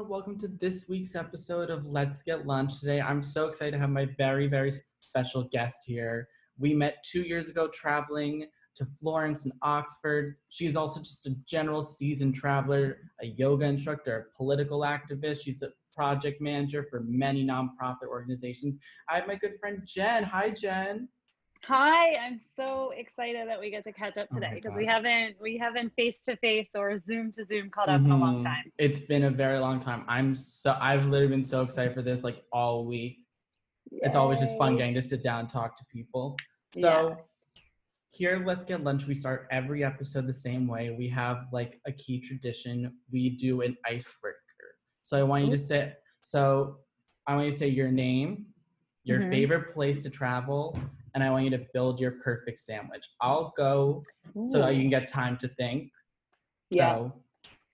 and welcome to this week's episode of Let's Get Lunch. Today, I'm so excited to have my very, very special guest here. We met two years ago traveling to Florence and Oxford. She's also just a general seasoned traveler, a yoga instructor, a political activist. She's a project manager for many nonprofit organizations. I have my good friend Jenn. Hi, Jenn. Hi, I'm so excited that we get to catch up Oh today because we haven't we haven't face to face or Zoom to Zoom caught up in a long Mhm. time. It's been a very long time. I'm so I've literally been so excited for this like all week. It's always just fun Yay. getting to sit down and talk to people. So Yes. here let's get lunch we start every episode the same way we have like a key tradition we do an icebreaker so i want you to say so i want you to say your name your Mhm. favorite place to travel and i want you to build your perfect sandwich i'll go so that you can get time to think Yeah. so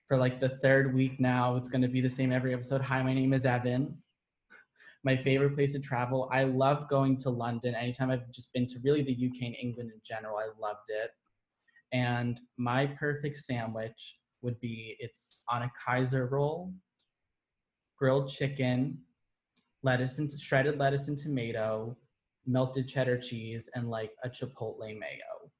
for like the third week now it's going to be the same every episode hi my name is evan my favorite place to travel. I love going to London. Anytime I've just been to really the UK and England in general, I loved it. And my perfect sandwich would be it's on a Kaiser roll, grilled chicken, lettuce and shredded lettuce and tomato, melted cheddar cheese, and like a chipotle mayo.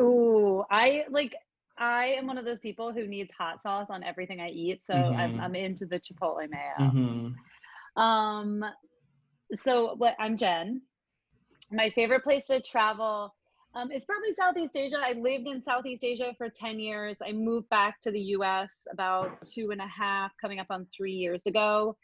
Ooh, I like I am one of those people who needs hot sauce on everything I eat, so I'm Mhm. I'm into the chipotle mayo. hmm Um, so what I'm Jenn. My favorite place to travel um, is probably Southeast Asia. I lived in Southeast Asia for 10 years. I moved back to the US about two and a half, coming up on three years ago.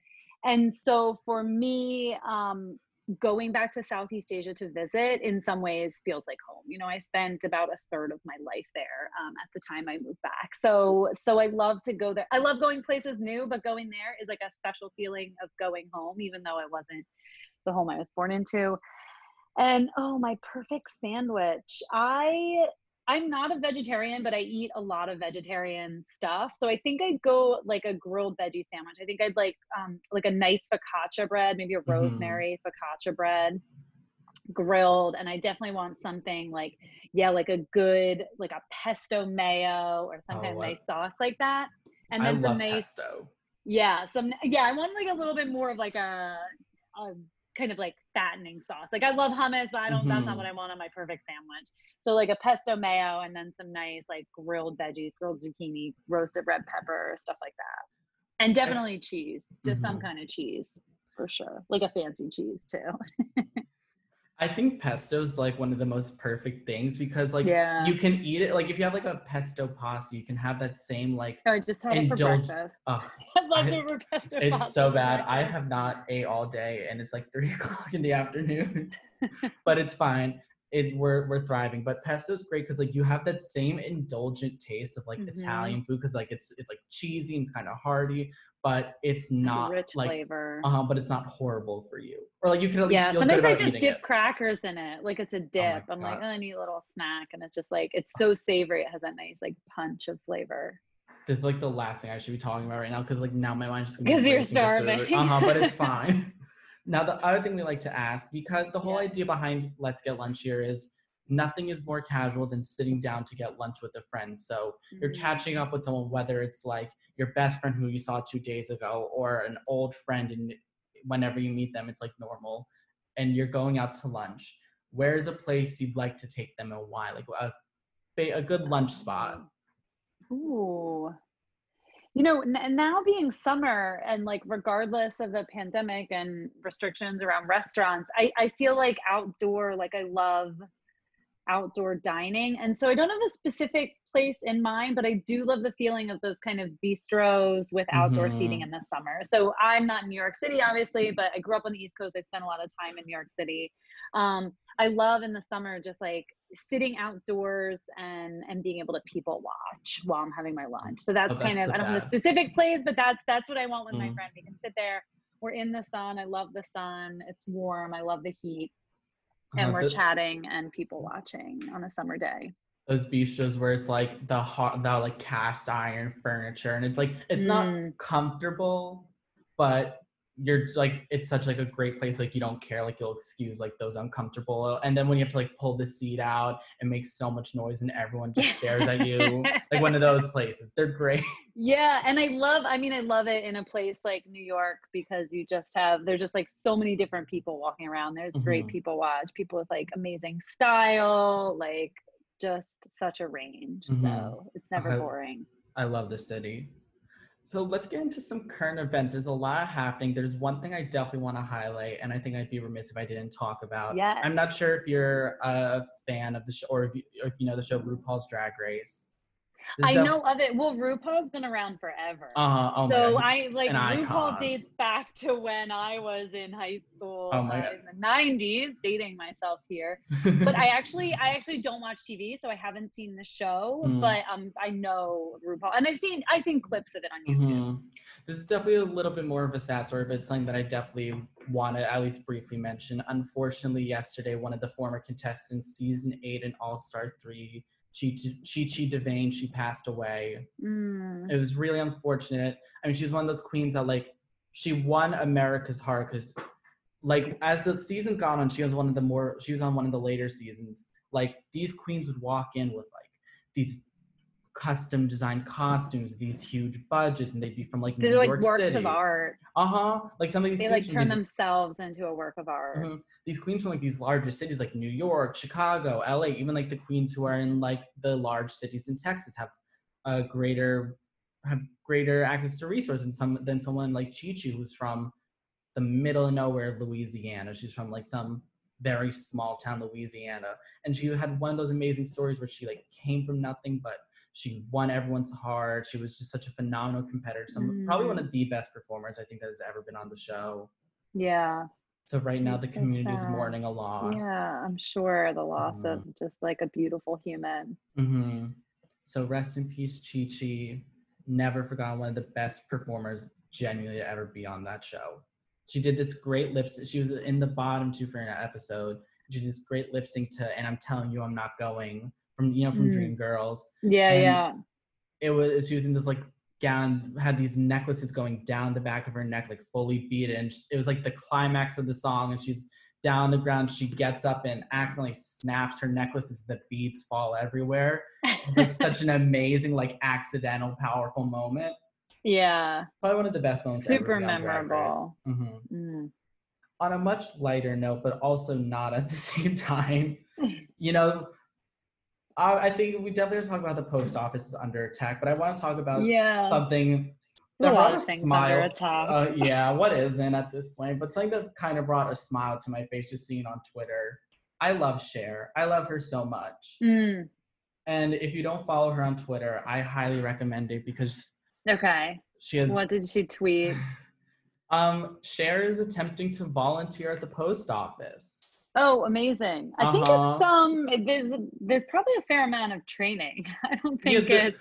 And so for me, um, going back to Southeast Asia to visit in some ways feels like home. You know, I spent about a third of my life there um, at the time I moved back. So, so I love to go there. I love going places new, but going there is like a special feeling of going home, even though it wasn't the home I was born into. And oh, my perfect sandwich. I I'm not a vegetarian, but I eat a lot of vegetarian stuff. So I think I'd go like a grilled veggie sandwich. I think I'd like um like a nice focaccia bread, maybe a Mhm. rosemary focaccia bread grilled and I definitely want something like yeah, like a good like a pesto mayo or some kind Oh, of nice sauce like that. And I then some love nice pesto. yeah, some yeah, I want like a little bit more of like a, a kind of like fattening sauce. Like I love hummus, but I don't. That's not Mhm. what I want on my perfect sandwich. So like a pesto mayo, and then some nice like grilled veggies, grilled zucchini, roasted red pepper, stuff like that, and definitely cheese, just some Mhm. kind of cheese for sure, like a fancy cheese too. I think pesto is like one of the most perfect things because like Yeah. you can eat it like if you have like a pesto pasta, you can have that same like Or just have it for breakfast. I love I- it pesto. it's pasta so bad. I have not ate all day and it's like three o'clock in the afternoon. but it's fine. It's we're we're thriving. But pesto is great because like you have that same indulgent taste of like Mhm. Italian food because like it's it's like cheesy and it's kind of hearty, but it's not rich like flavor. uh but it's not horrible for you. Or like you can at least yeah, feel good sometimes I just dip it. crackers in it, like it's a dip. I'm like, oh, I need a little snack, and it's just like it's so savory. It has that nice like punch of flavor. This is like the last thing I should be talking about right now because like now my mind's just gonna 'Cause be you're starving. Uh-huh, but it's fine. now the other thing we like to ask, because the whole Yeah. idea behind Let's Get Lunch here is nothing is more casual than sitting down to get lunch with a friend. So you're Mhm. catching up with someone, whether it's like your best friend who you saw two days ago or an old friend and whenever you meet them, it's like normal. And you're going out to lunch. Where is a place you'd like to take them and why? Like a, a good lunch spot. Ooh. You know, n- now being summer and like regardless of the pandemic and restrictions around restaurants, I, I feel like outdoor, like I love outdoor dining. And so I don't have a specific place in mind, but I do love the feeling of those kind of bistros with outdoor seating Mhm. in the summer. So I'm not in New York City, obviously, but I grew up on the East Coast. I spent a lot of time in New York City. Um, I love in the summer just like sitting outdoors and and being able to people watch while I'm having my lunch. So that's, Oh, kind of I don't have a specific place, but that's that's what I want with my Mhm. friend. We can sit there. We're in the sun. I love the sun. It's warm. I love the heat and Uh, we're the- chatting and people watching on a summer day. those bistros where it's like the hot the like cast iron furniture and it's like it's not Mm. comfortable but you're just, like it's such like a great place like you don't care like you'll excuse like those uncomfortable and then when you have to like pull the seat out and make so much noise and everyone just stares at you like one of those places they're great Yeah, and I love I mean I love it in a place like New York because you just have there's just like so many different people walking around. There's great Mhm. people watch, people with like amazing style, like just such a range. Mhm. So it's never Okay. boring. i love the city so let's get into some current events. There's a lot happening. There's one thing i definitely want to highlight and i think i'd be remiss if i didn't talk about. Yes. i'm not sure if you're a fan of the show or if you, or if you know the show rupaul's drag race I def- know of it. Well, RuPaul's been around forever. uh-huh oh so. I like an RuPaul icon. dates back to when I was in high school Oh uh, in the 90s, dating myself here. but I actually I actually don't watch TV, so I haven't seen the show. Mm. But um, I know RuPaul, and I've seen I've seen clips of it on YouTube. Mhm. This is definitely a little bit more of a sad story, but it's something that I definitely want to at least briefly mention. Unfortunately, yesterday, one of the former contestants, season eight and All Star three, Chi Chi DeVayne, she passed away. Mm. It was really unfortunate. I mean, she's one of those queens that like she won America's heart because, like, as the seasons got on, she was one of the more she was on one of the later seasons. Like these queens would walk in with like these custom designed costumes, these huge budgets, and they'd be from like New They're like York works City. of art. Uh huh. Like some of these They like turn these- themselves into a work of art. Mhm. These queens from like these larger cities like New York, Chicago, LA, even like the queens who are in like the large cities in Texas have a greater have greater access to resources than some than someone like Chi Chi who's from the middle of nowhere of Louisiana. She's from like some very small town Louisiana. And she had one of those amazing stories where she like came from nothing but she won everyone's heart. She was just such a phenomenal competitor. Some probably one of the best performers I think that has ever been on the show. Yeah. So right now the community is mourning a loss. Yeah, I'm sure the loss Mhm. of just like a beautiful human. hmm So rest in peace, Chi Chi. Never forgotten one of the best performers genuinely to ever be on that show. She did this great lip sync. She was in the bottom two for an episode. She did this great lip sync to "And I'm Telling You I'm Not Going" from you know from Mm. Dreamgirls. Yeah, And- yeah. It was she was in this like gown, had these necklaces going down the back of her neck, like fully beaten. It was like the climax of the song, and she's down on the ground. She gets up and accidentally snaps her necklaces. The beads fall everywhere. like such an amazing, like accidental, powerful moment. yeah. Probably one of the best moments. Super be on Drag Race. memorable. Mhm. Mm. On a much lighter note, but also not at the same time, you know, I, I think we definitely have to talk about the post office is under attack, but I want to talk about Yeah. something that a brought of a things smile. under attack. Uh, yeah, what isn't at this point? But something that kind of brought a smile to my face just seeing on Twitter. I love Cher. I love her so much. Mm. And if you don't follow her on Twitter, I highly recommend it because Okay. she has. What did she tweet? um, Cher is attempting to volunteer at the post office. Oh, amazing! I think Uh-huh. it's um. it- There's there's probably a fair amount of training. I don't think the- it's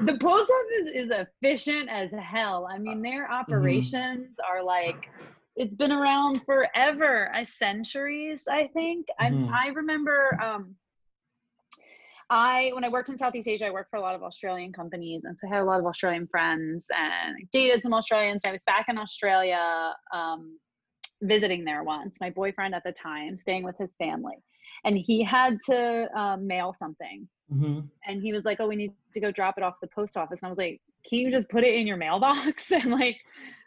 the post office is efficient as hell. I mean, their Mm-hmm. operations are like it's been around forever, a centuries. I think. Mhm. I I remember um. I when I worked in Southeast Asia, I worked for a lot of Australian companies, and so I had a lot of Australian friends, and I dated some Australians. I was back in Australia, um, visiting there once. My boyfriend at the time, staying with his family, and he had to um, mail something, hmm and he was like, "Oh, we need to go drop it off the post office." And I was like, "Can you just put it in your mailbox and like?"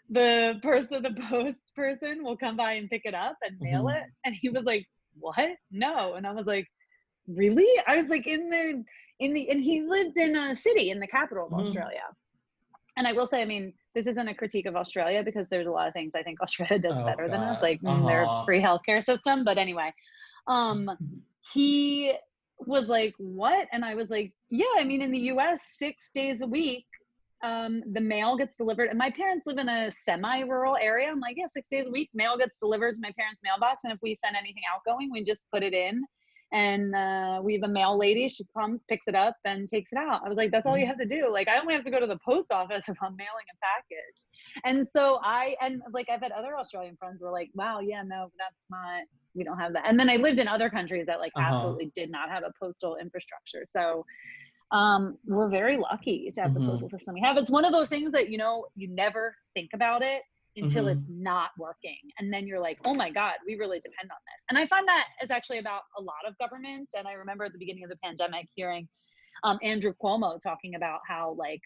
The person, the post person will come by and pick it up and mail Mhm. it. And he was like, What? No. And I was like, really i was like in the in the and he lived in a city in the capital of Mhm. australia and i will say i mean this isn't a critique of australia because there's a lot of things i think australia does Oh, better than us like mm, their Uh-huh. free healthcare system but anyway. Um he was like what? And i was like yeah i mean in the us six days a week um, the mail gets delivered. And my parents live in a semi-rural area. I'm like yeah six days a week mail gets delivered to my parents mailbox and if we send anything outgoing we just put it in and uh, we have a mail lady she comes picks it up and takes it out i was like that's all you have to do like i only have to go to the post office if i'm mailing a package and so i and like i've had other australian friends who were like wow yeah no that's not we don't have that and then i lived in other countries that like Uh-huh. absolutely did not have a postal infrastructure so um, we're very lucky to have Mhm. the postal system we have. It's one of those things that you know you never think about it until Mhm. it's not working. And then you're like, oh my God, we really depend on this. And I find that is actually about a lot of government. And I remember at the beginning of the pandemic hearing um, Andrew Cuomo talking about how, like,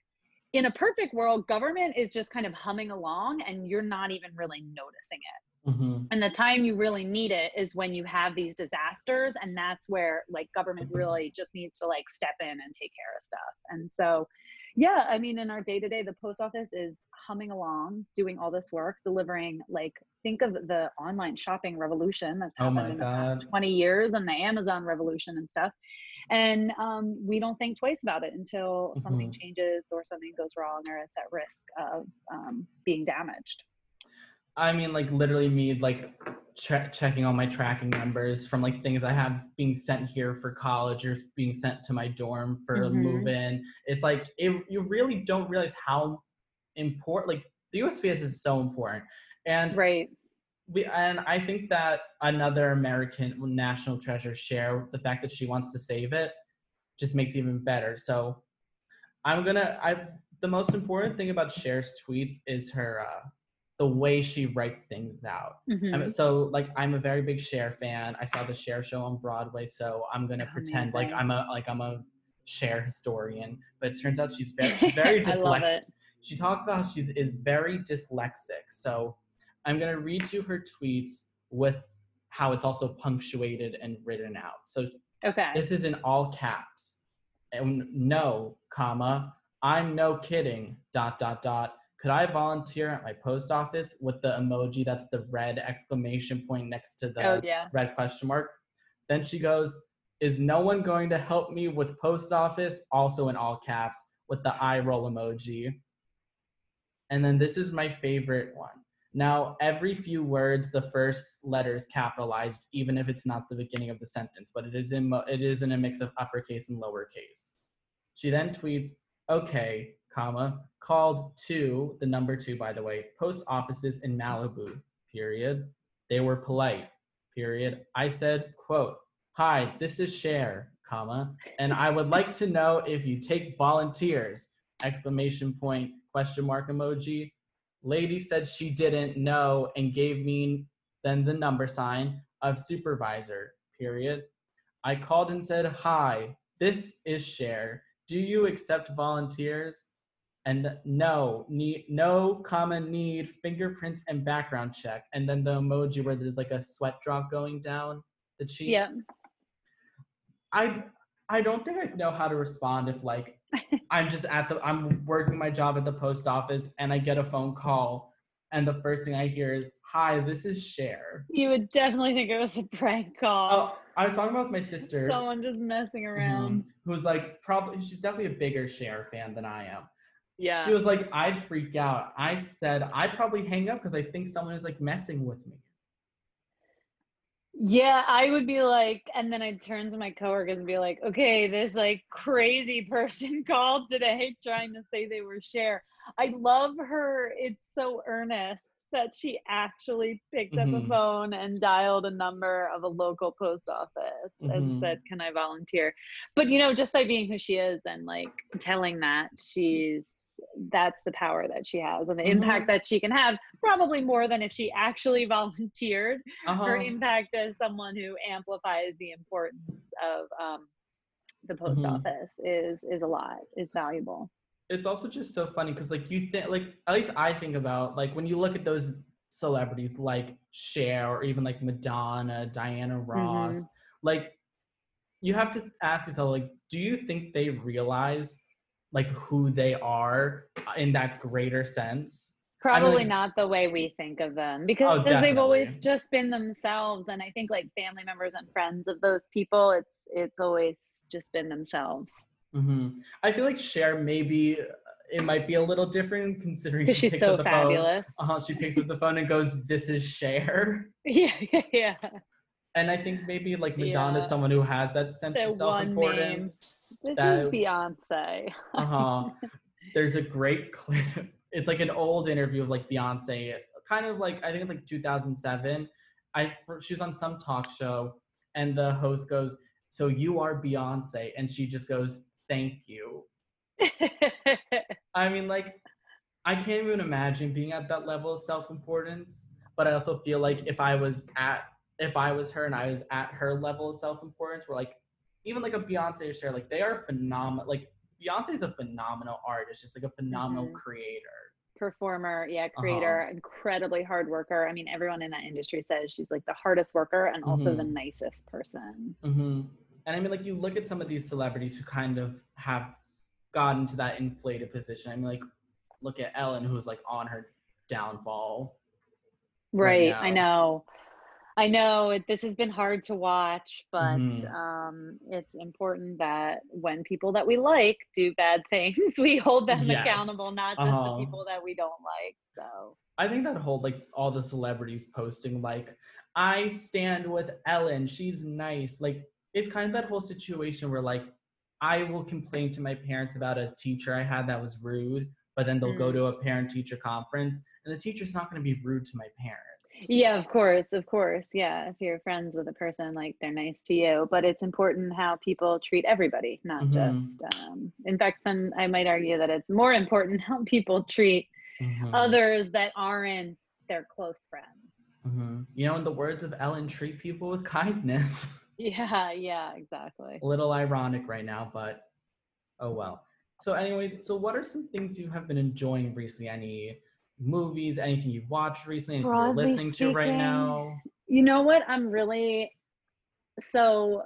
in a perfect world, government is just kind of humming along and you're not even really noticing it. Mhm. And the time you really need it is when you have these disasters. And that's where, like, government Mhm. really just needs to, like, step in and take care of stuff. And so, yeah, I mean, in our day to day, the post office is humming along, doing all this work, delivering, like, think of the online shopping revolution that's Oh happened my in the past 20 years and the Amazon revolution and stuff. And um, we don't think twice about it until something Mhm. changes or something goes wrong or it's at risk of um, being damaged. I mean, like literally me like che- checking all my tracking numbers from like things I have being sent here for college or being sent to my dorm for a Mhm. move in. It's like it, you really don't realize how important like the USPS is so important. And Right. we and I think that another American national treasure Cher the fact that she wants to save it just makes it even better. So I'm gonna I the most important thing about Cher's tweets is her uh the way she writes things out. I Mhm. mean, so like I'm a very big Cher fan. I saw the Cher show on Broadway, so I'm gonna pretend like I'm a like I'm a Cher historian. But it turns out she's very she's very I dyslexic she talks about how she's is very dyslexic. So I'm gonna read you her tweets with how it's also punctuated and written out. So Okay. this is in all caps. And no, comma, I'm no kidding, dot dot dot. Could I volunteer at my post office with the emoji that's the red exclamation point next to the oh yeah. red question mark? Then she goes, Is no one going to help me with post office? Also in all caps with the eye roll emoji. And then this is my favorite one. Now, every few words, the first letter is capitalized, even if it's not the beginning of the sentence, but it is in mo- it is in a mix of uppercase and lowercase. She then tweets, "Okay, comma called to the number two, by the way, post offices in Malibu. Period. They were polite. Period. I said, quote, Hi, this is Cher, comma, and I would like to know if you take volunteers! Exclamation point, question mark emoji. Lady said she didn't know and gave me then the number sign of supervisor, period. I called and said, Hi, this is Cher. Do you accept volunteers? And no, need no common need fingerprints and background check. And then the emoji where there's like a sweat drop going down the cheek. Yeah. I I don't think I know how to respond if like I'm just at the I'm working my job at the post office and I get a phone call and the first thing I hear is hi this is Cher. You would definitely think it was a prank call. Oh, I was talking about with my sister Someone just messing mhm, around. who's like probably she's definitely a bigger Cher fan than I am. Yeah. She was like I'd freak out. I said I'd probably hang up because I think someone is like messing with me. Yeah, I would be like, and then I'd turn to my coworkers and be like, okay, this like crazy person called today trying to say they were Cher. I love her. It's so earnest that she actually picked up a Mhm. phone and dialed a number of a local post office Mhm. and said, Can I volunteer? But you know, just by being who she is and like telling that she's that's the power that she has and the Mhm. impact that she can have probably more than if she actually volunteered her Uh-huh. impact as someone who amplifies the importance of um, the post Mhm. office is is a lot is valuable it's also just so funny because like you think like at least I think about like when you look at those celebrities like Cher or even like Madonna, Diana Ross, like you have to ask yourself like, do you think they realize like who they are in that greater sense? probably like- not the way we think of them because Oh, they've always just been themselves and i think like family members and friends of those people it's it's always just been themselves. Hmm I feel like Cher maybe uh, it might be a little different considering she she's picks so up the fabulous. Phone. Uh-huh, she picks up the phone and goes, "This is Cher yeah yeah yeah And I think maybe like Madonna's Yeah. someone who has that sense of self-importance. this that- is beyonce uh-huh. There's a great clip. It's like an old interview of like Beyonce, kind of like I think it's like 2007. I she was on some talk show, and the host goes, "So you are Beyonce," and she just goes, "Thank you." I mean, like, I can't even imagine being at that level of self-importance. But I also feel like if I was at if I was her and I was at her level of self-importance, we're like even like a Beyonce or Cher, like they are phenomenal. Like Beyonce is a phenomenal artist, just like a phenomenal Mhm. creator. performer, yeah, Uh-huh. creator, incredibly hard worker. I mean, everyone in that industry says she's like the hardest worker and also the Mhm. nicest person. hmm And I mean, like you look at some of these celebrities who kind of have gotten to that inflated position. I mean, like look at Ellen, who's like on her downfall. Right Right, I know. I know it, this has been hard to watch, but Mhm. um, it's important that when people that we like do bad things, we hold them Yes. accountable, not just Uh-huh. the people that we don't like. So, I think that whole like all the celebrities posting like I stand with Ellen, she's nice. Like it's kind of that whole situation where like I will complain to my parents about a teacher I had that was rude, but then they'll go Mm. to a parent teacher conference and the teacher's not going to be rude to my parents. Yeah, of course, of course. Yeah, if you're friends with a person, like they're nice to you, but it's important how people treat everybody, not Mhm. just, um, in fact, some, I might argue that it's more important how people treat Mhm. others that aren't their close friends. Mhm. You know, in the words of Ellen, treat people with kindness. Yeah, yeah, exactly. a little ironic right now, but oh well. So, anyways, so what are some things you have been enjoying recently? Any movies, anything you've watched recently, anything you're Broadly listening to right now? You know what? I'm really so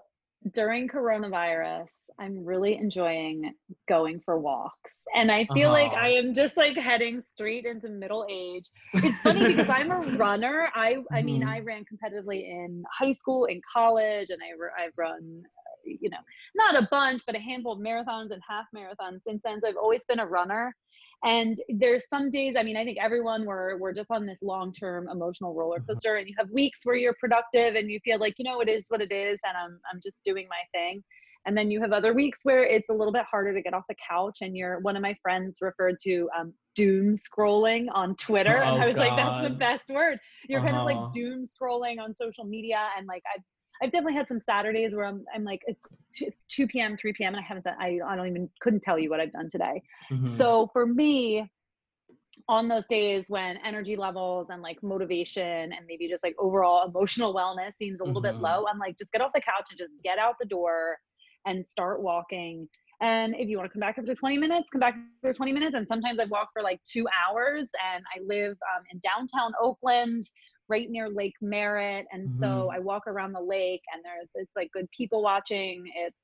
during coronavirus, I'm really enjoying going for walks. And I feel like Uh-huh. I am just like heading straight into middle age. It's funny because I'm a runner. I I mean, Mhm. I ran competitively in high school, in college, and I've run you know, not a bunch, but a handful of marathons and half marathons since then. So I've always been a runner. And there's some days, I mean, I think everyone we're we're just on this long-term emotional roller Mhm. coaster and you have weeks where you're productive and you feel like, you know, it is what it is and I'm I'm just doing my thing. And then you have other weeks where it's a little bit harder to get off the couch and you're one of my friends referred to um, doom scrolling on Twitter. and Oh, I was like, that's the best word. You're kind of Uh-huh. like doom scrolling on social media and like I've I've definitely had some Saturdays where I'm, I'm like, it's 2, 2 p.m., 3 p.m. and I haven't done, I, I don't even, couldn't tell you what I've done today. Mhm. So for me, on those days when energy levels and like motivation and maybe just like overall emotional wellness seems a little bit Mhm. low, I'm like, just get off the couch and just get out the door and start walking. And if you want to come back after 20 minutes, come back after 20 minutes. And sometimes I've walked for like two hours and I live um, in downtown Oakland, right near Lake Merritt. And so Mhm. I walk around the lake and there's, it's like good people watching. It's,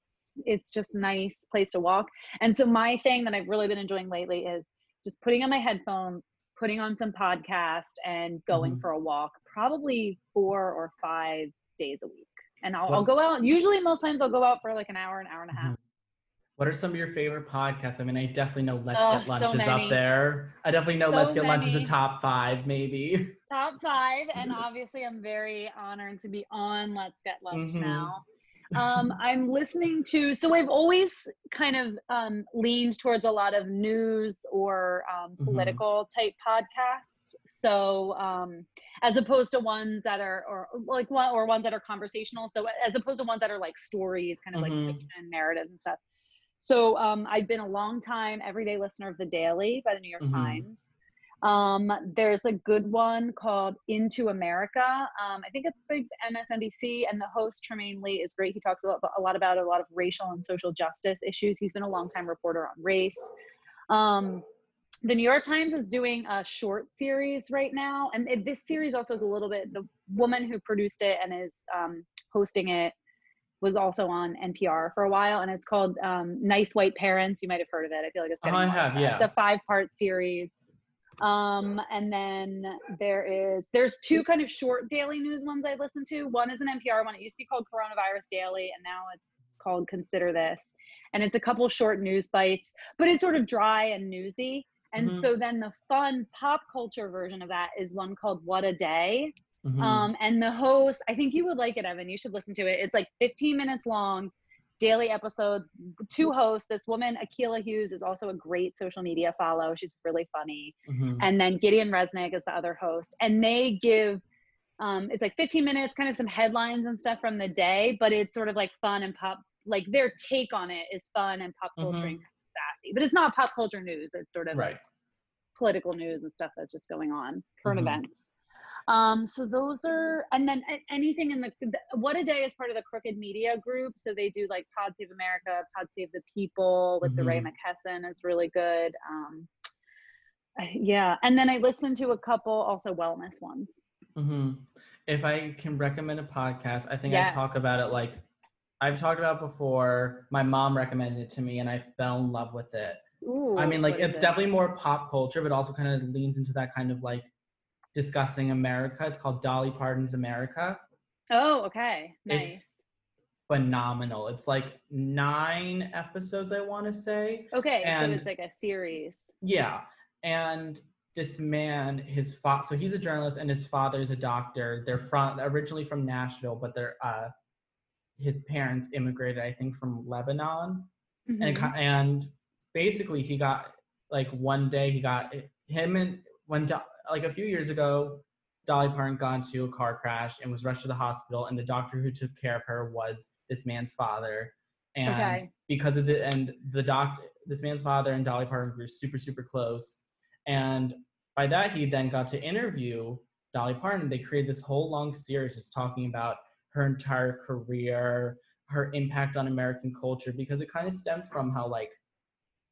it's just a nice place to walk. And so my thing that I've really been enjoying lately is just putting on my headphones, putting on some podcast, and going Mhm. for a walk, probably four or five days a week. And I'll, I'll go out. Usually, most times I'll go out for like an hour, an hour and a half. What are some of your favorite podcasts? I mean, I definitely know Let's Oh, Get Lunch so is up there. I definitely know So Let's Get Lunch is a top five, maybe. Top five, and obviously, I'm very honored to be on Let's Get Lunch Mhm. now. Um, I'm listening to, so I've always kind of um, leaned towards a lot of news or um, Mhm. political type podcasts. So um, as opposed to ones that are, or like one, or ones that are conversational. So as opposed to ones that are like stories, kind of Mhm. like fiction narratives and stuff. So um, I've been a long time everyday listener of The Daily by the New York Mhm. Times. Um, there's a good one called Into America. Um, I think it's by MSNBC, and the host Trymaine Lee is great. He talks a lot, a lot about a lot of racial and social justice issues. He's been a longtime reporter on race. Um, the New York Times is doing a short series right now, and it, this series also is a little bit. The woman who produced it and is um, hosting it was also on NPR for a while, and it's called um, "Nice White Parents." You might have heard of it. I feel like it's. Oh, I a lot of have, yeah. It's a five-part series. Um, and then there is there's two kind of short daily news ones I listen to. One is an NPR one. It used to be called Coronavirus Daily, and now it's called Consider This. And it's a couple short news bites, but it's sort of dry and newsy. And Mhm. so then the fun pop culture version of that is one called What a Day. Mhm. Um, and the host, I think you would like it, Evan. You should listen to it. It's like 15 minutes long, daily episodes. Two hosts. This woman, Akilah Hughes, is also a great social media follow. She's really funny. Mhm. And then Gideon Resnick is the other host. And they give, um, it's like 15 minutes, kind of some headlines and stuff from the day, but it's sort of like fun and pop. Like their take on it is fun and pop culture and Mhm. sassy, but it's not pop culture news. It's sort of Right. political news and stuff that's just going on, current Mhm. events. Um, so those are, and then anything in the, the What a Day is part of the Crooked Media Group. So they do like Pod Save America, Pod Save the People with DeRay Mhm. McKesson is really good. Um, yeah, and then I listen to a couple also wellness ones. hmm If I can recommend a podcast, I think I talk about it like I've talked about before. My mom recommended it to me, and I fell in love with it. Ooh, I mean, like it's it? definitely more pop culture, but also kind of leans into that kind of like discussing America. It's called Dolly Parton's America. Oh, okay, nice. It's phenomenal. It's like nine episodes, I want to say. okay, so and- it's like a series. Yeah. And this man, his father, so he's a journalist and his father is a doctor. They're from originally from Nashville, but they're uh his parents immigrated, I think, from Lebanon. And Mhm. ki- and basically he got like one day he got him and when Do- like a few years ago Dolly Parton got into a car crash and was rushed to the hospital and the doctor who took care of her was this man's father. And Okay. because of the and the doc this man's father and Dolly Parton grew super super close. And by that he then got to interview Dolly Parton. They created this whole long series just talking about her entire career her impact on American culture because it kind of stemmed from how like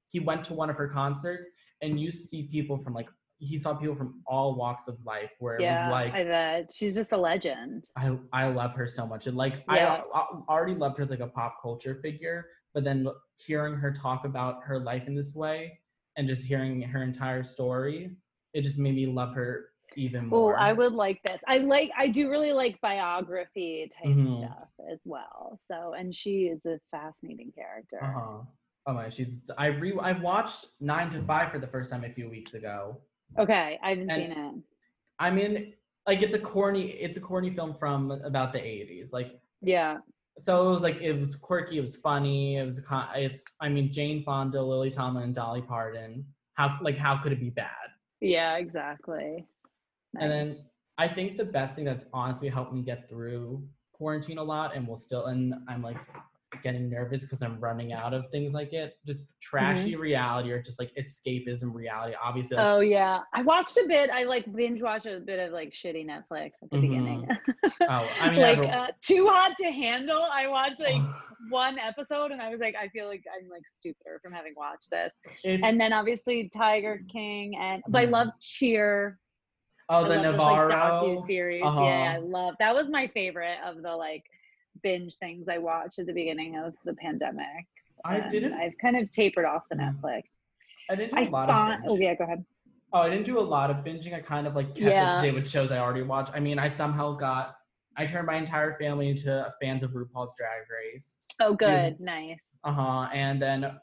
he went to one of her concerts and you see people from like he saw people from all walks of life where it yeah, was like I bet she's just a legend. I I love her so much and like Yeah. I, I already loved her as like a pop culture figure but then hearing her talk about her life in this way and just hearing her entire story it just made me love her even more. Oh. I would like this. I like. I do really like biography type Mhm. stuff as well. So, and she is a fascinating character. Uh-huh. Oh my, she's I re I watched Nine to Five for the first time a few weeks ago. Okay, I haven't And- seen it. I mean, like it's a corny it's a corny film from about the 80s. Like Yeah. so it was like it was quirky, it was funny, it was a con- it's I mean Jane Fonda, Lily Tomlin, and Dolly Parton. How like how could it be bad? Yeah. Exactly. And then I think the best thing that's honestly helped me get through quarantine a lot and will still and I'm like getting nervous because I'm running out of things like it. Just trashy reality or just like escapism reality. Obviously like, Oh yeah, I watched a bit. I like binge watched a bit of like shitty Netflix at the beginning. oh, I mean like uh, too hot to handle. I watched like one episode and I was like, I feel like I'm like stupider from having watched this. And then obviously Tiger King and but I Mhm. love Cheer. oh I the Navarro. This, like, series. Yeah, Uh-huh. I love that was my favorite of the like binge things I watched at the beginning of the pandemic. I didn't I've kind of tapered off the Mhm. Netflix. I didn't do a I lot thought. of Oh yeah, go ahead. Oh, I didn't do a lot of binging. I kind of like kept Yeah. up to date with shows I already watched. I mean, I somehow got I turned my entire family into fans of RuPaul's Drag Race. Oh, good, nice. Uh huh. And then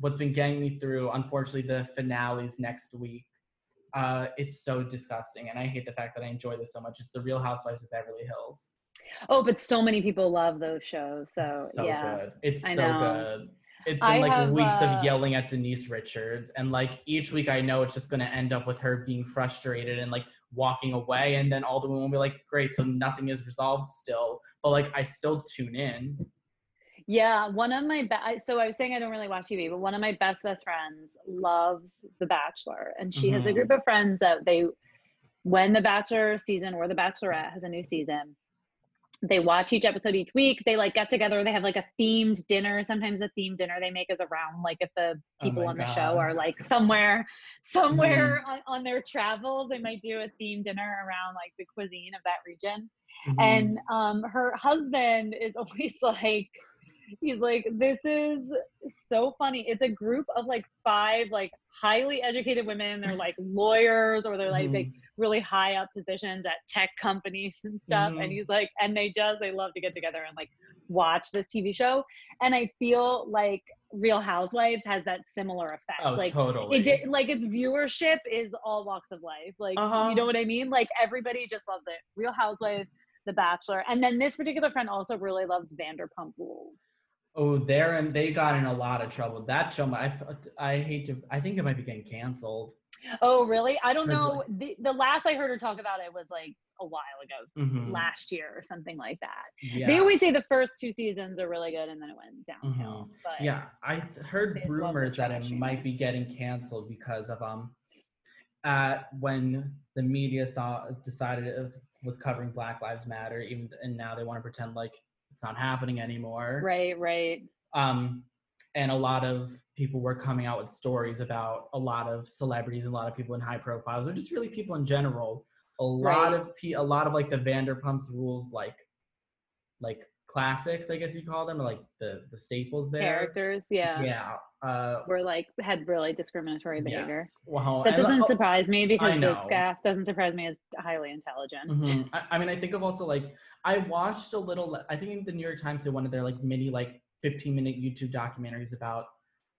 what's been getting me through, unfortunately, the finales next week. Uh, it's so disgusting, and I hate the fact that I enjoy this so much. It's the Real Housewives of Beverly Hills. Oh, but so many people love those shows. So, It's so yeah. good. It's I so know. good. It's been I like have, weeks uh, of yelling at Denise Richards, and like each week I know it's just gonna end up with her being frustrated and like walking away, and then all the women will be like, "Great, so nothing is resolved still," but like I still tune in. Yeah, one of my be- so I was saying I don't really watch TV, but one of my best best friends loves The Bachelor, and she has a Mhm. group of friends that they, when the Bachelor season or the Bachelorette has a new season, they watch each episode each week. They like get together. They have like a themed dinner. Sometimes the themed dinner they make is around like if the Oh people my on the show are like somewhere, somewhere on, on their travels, they might do a themed dinner around like the cuisine of that region Mhm. and um her husband is always like he's like this is so funny it's a group of like five like highly educated women they're like lawyers or they're like like Mhm. Really high up positions at tech companies and stuff Mhm. and he's like and they just they love to get together and like watch this tv show and i feel like real housewives has that similar effect oh, like totally. it did like its viewership is all walks of life like Uh-huh. you know what i mean like everybody just loves it real housewives the bachelor and then this particular friend also really loves vanderpump rules Oh, they're in, they got in a lot of trouble. That show, I, I hate to, I think it might be getting canceled. Oh really i don't know like- the, the last i heard her talk about it was like a while ago Mhm. last year or something like that Yeah. they always say the first two seasons are really good and then it went downhill but Yeah, I heard They love the rumors that it might be getting canceled because of um, when the media thought decided it was covering Black Lives Matter, even and now they want to pretend like it's not happening anymore. Right, right. Um, and a lot of people were coming out with stories about a lot of celebrities, and a lot of people in high profiles, or just really people in general. A lot Right. of pe- a lot of like the Vanderpumps rules, like like classics, I guess you call them, or like the the staples there. Characters, yeah. Yeah. Uh, Were like had really discriminatory behavior. yes. Wow. That doesn't surprise me because the staff doesn't surprise me as highly intelligent. Mhm. I, I mean, I think of also like I watched a little. I think in the New York Times they of their like mini like 15 minute YouTube documentaries about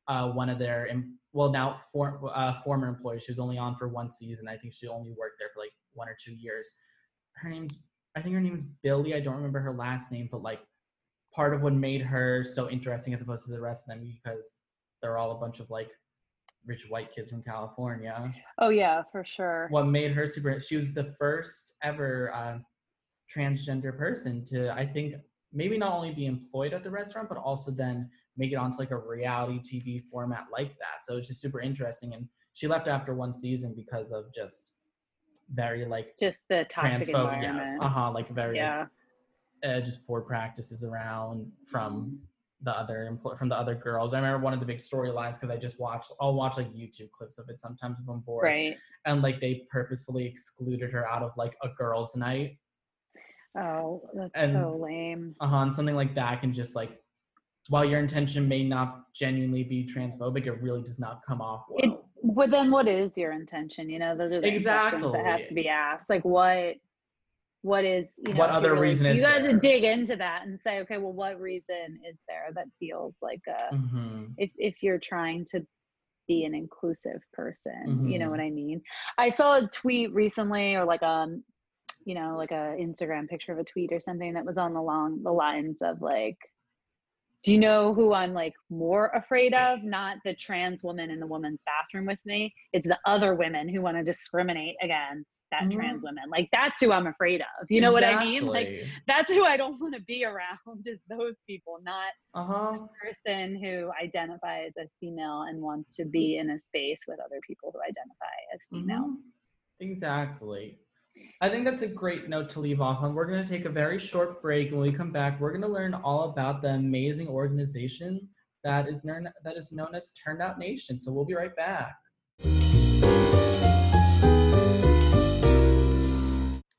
uh, one of their well now for, uh, former employees. She was only on for one season. I think she only worked there for like one or two years. Her name's I think her name's Billie. I don't remember her last name, but like part of what made her so interesting as opposed to the rest of them because they're all a bunch of like rich white kids from California Oh yeah, for sure. what made her super she was the first ever uh, transgender person to i think maybe not only be employed at the restaurant but also then make it onto like a reality tv format like that so it's just super interesting and she left after one season because of just very like Just the toxic transphobic yes uh-huh like very Yeah. uh, just poor practices around from the other employ from the other girls. I remember one of the big storylines because I just watched. I'll watch like YouTube clips of it sometimes if I'm bored Right. and like they purposefully excluded her out of like a girls' night. Oh, that's And- so lame. Uh huh. And something like that can just like, while your intention may not genuinely be transphobic, it really does not come off well. It, but then what is your intention? You know, those are the questions that have to be asked. Like what what is you know What other really- reason is you got to dig into that and say, okay, well what reason is there that feels like a hmm if if you're trying to be an inclusive person you know Mhm. what i mean i saw a tweet recently or like um you know like a instagram picture of a tweet or something that was on the long the lines of like do you know who i'm like more afraid of not the trans woman in the woman's bathroom with me it's the other women who want to discriminate against that trans Mhm. women like that's who i'm afraid of you know what i mean like that's who i don't want to be around just those people not uh huh. person who identifies as female and wants to be in a space with other people who identify as female. Mhm. Exactly. I think that's a great note to leave off on. We're going to take a very short break. When we come back, we're going to learn all about the amazing organization that is known that is known as Turnout Nation. So we'll be right back.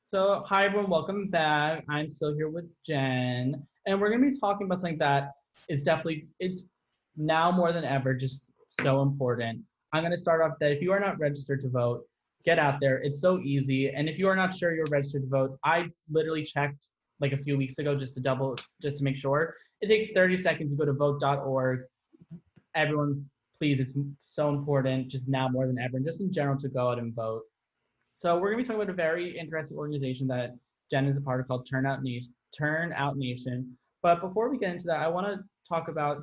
So, hi everyone, welcome back. I'm still here with Jenn, and we're going to be talking about something that is definitely it's now more than ever just so important. I'm going to start off that if you are not registered to vote, get out there. It's so easy. And if you are not sure you're registered to vote, I literally checked like a few weeks ago just to double, just to make sure. It takes 30 seconds to go to vote.org. Everyone, please, it's so important just now more than ever, and just in general to go out and vote. So we're gonna be talking about a very interesting organization that Jenn is a part of called Turnout Nation. Turnout Nation. But before we get into that, I want to talk about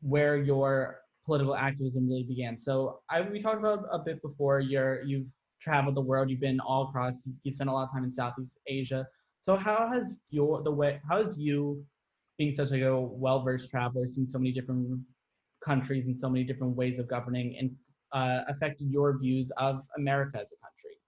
where your political activism really began. So I we talked about a bit before. You're you've traveled the world. You've been all across. You spent a lot of time in Southeast Asia. So how has your the way how has you being such like a well versed traveler, seeing so many different countries and so many different ways of governing, and uh, affected your views of America as a country?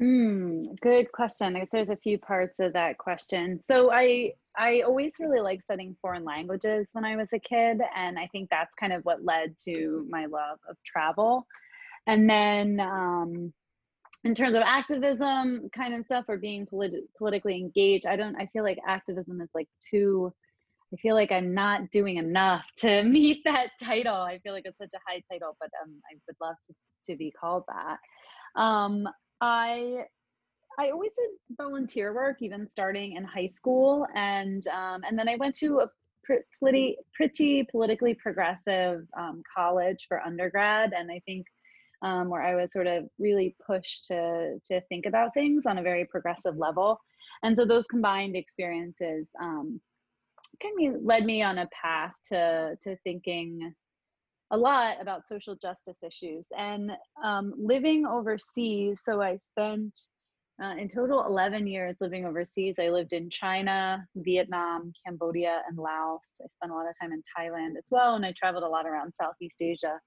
Mm, good question. There's a few parts of that question. So I I always really liked studying foreign languages when I was a kid, and I think that's kind of what led to my love of travel. And then um, in terms of activism kind of stuff or being polit- politically engaged, I don't. I feel like activism is like too. I feel like I'm not doing enough to meet that title. I feel like it's such a high title, but um, I would love to to be called that. Um, I I always did volunteer work, even starting in high school, and um, and then I went to a pretty pretty politically progressive um, college for undergrad, and I think um, where I was sort of really pushed to to think about things on a very progressive level, and so those combined experiences um, kind of led me on a path to to thinking a lot about social justice issues and um, living overseas. So I spent uh, in total 11 years living overseas. I lived in China, Vietnam, Cambodia, and Laos. I spent a lot of time in Thailand as well, and I traveled a lot around Southeast Asia.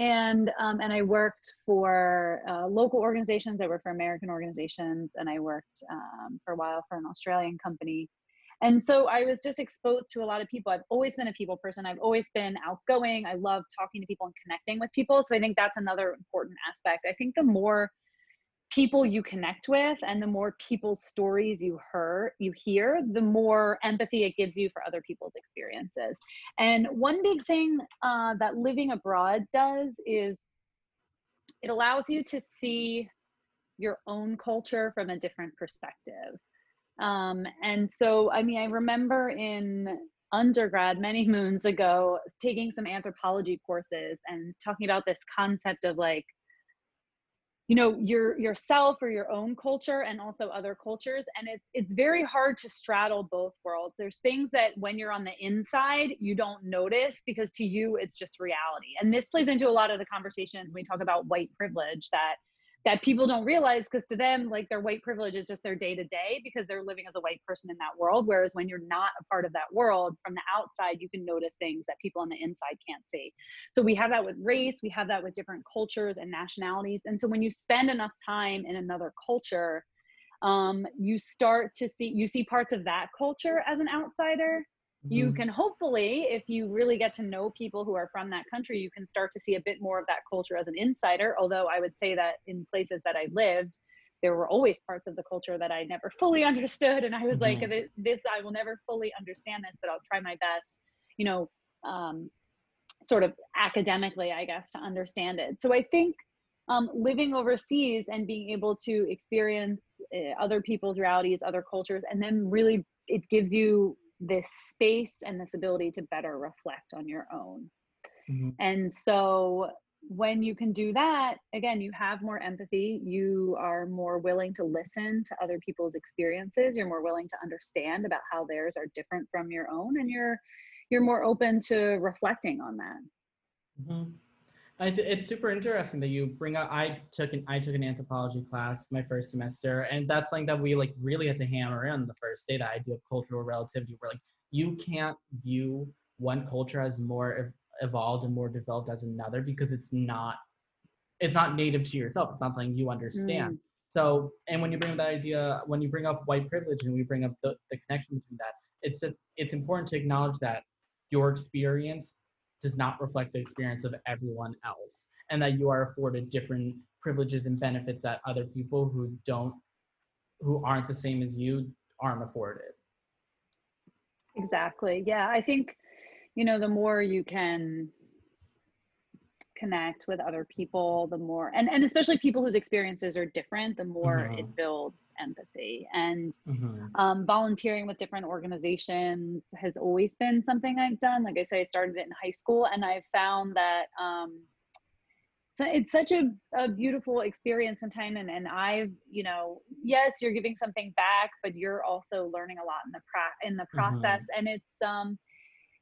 And um, and I worked for uh, local organizations. I worked for American organizations, and I worked um, for a while for an Australian company. And so I was just exposed to a lot of people. I've always been a people person. I've always been outgoing. I love talking to people and connecting with people. So I think that's another important aspect. I think the more people you connect with and the more people's stories you hear you hear the more empathy it gives you for other people's experiences. And one big thing uh, that living abroad does is it allows you to see your own culture from a different perspective. Um, and so i mean i remember in undergrad many moons ago taking some anthropology courses and talking about this concept of like you know your yourself or your own culture and also other cultures and it's it's very hard to straddle both worlds. There's things that when you're on the inside you don't notice because to you it's just reality. And this plays into a lot of the conversations when we talk about white privilege that that people don't realize because to them like their white privilege is just their day to day because they're living as a white person in that world whereas when you're not a part of that world from the outside you can notice things that people on the inside can't see. So we have that with race we have that with different cultures and nationalities and so when you spend enough time in another culture um, you start to see you see parts of that culture as an outsider you mm-hmm. can hopefully if you really get to know people who are from that country you can start to see a bit more of that culture as an insider although i would say that in places that i lived there were always parts of the culture that i never fully understood and i was mm-hmm. like this i will never fully understand this but i'll try my best you know um, sort of academically i guess to understand it so i think um, living overseas and being able to experience uh, other people's realities other cultures and then really it gives you this space and this ability to better reflect on your own. Mm-hmm. And so when you can do that, again, you have more empathy, you are more willing to listen to other people's experiences, you're more willing to understand about how theirs are different from your own and you're you're more open to reflecting on that. Mm-hmm. Th- it's super interesting that you bring up. I took an I took an anthropology class my first semester, and that's something that we like really had to hammer in the first day. That idea of cultural relativity, where like you can't view one culture as more evolved and more developed as another because it's not it's not native to yourself. It's not something you understand. Mm. So, and when you bring up that idea, when you bring up white privilege and we bring up the, the connection between that, it's just it's important to acknowledge that your experience does not reflect the experience of everyone else and that you are afforded different privileges and benefits that other people who don't who aren't the same as you aren't afforded exactly yeah i think you know the more you can connect with other people the more and and especially people whose experiences are different the more mm-hmm. it builds empathy and mm-hmm. um, volunteering with different organizations has always been something i've done like i say i started it in high school and i've found that um, so it's such a, a beautiful experience and time and, and i've you know yes you're giving something back but you're also learning a lot in the pra- in the process mm-hmm. and it's um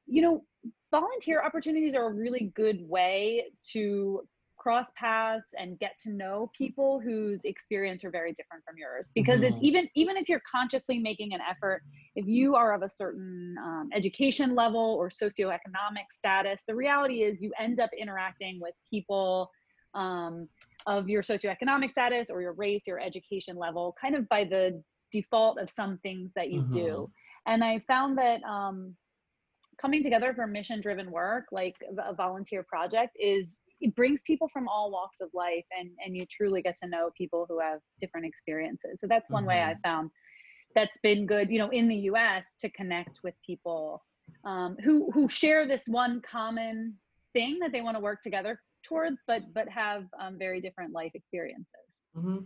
you know volunteer opportunities are a really good way to cross paths and get to know people whose experience are very different from yours because mm-hmm. it's even even if you're consciously making an effort if you are of a certain um, education level or socioeconomic status the reality is you end up interacting with people um, of your socioeconomic status or your race your education level kind of by the default of some things that you mm-hmm. do and i found that um, coming together for mission driven work like a volunteer project is it brings people from all walks of life and and you truly get to know people who have different experiences so that's one mm-hmm. way i mm-hmm. found that's been good you know in the us to connect with people um, who who share this one common thing that they want to work together towards but but have um, very different life experiences mm-hmm.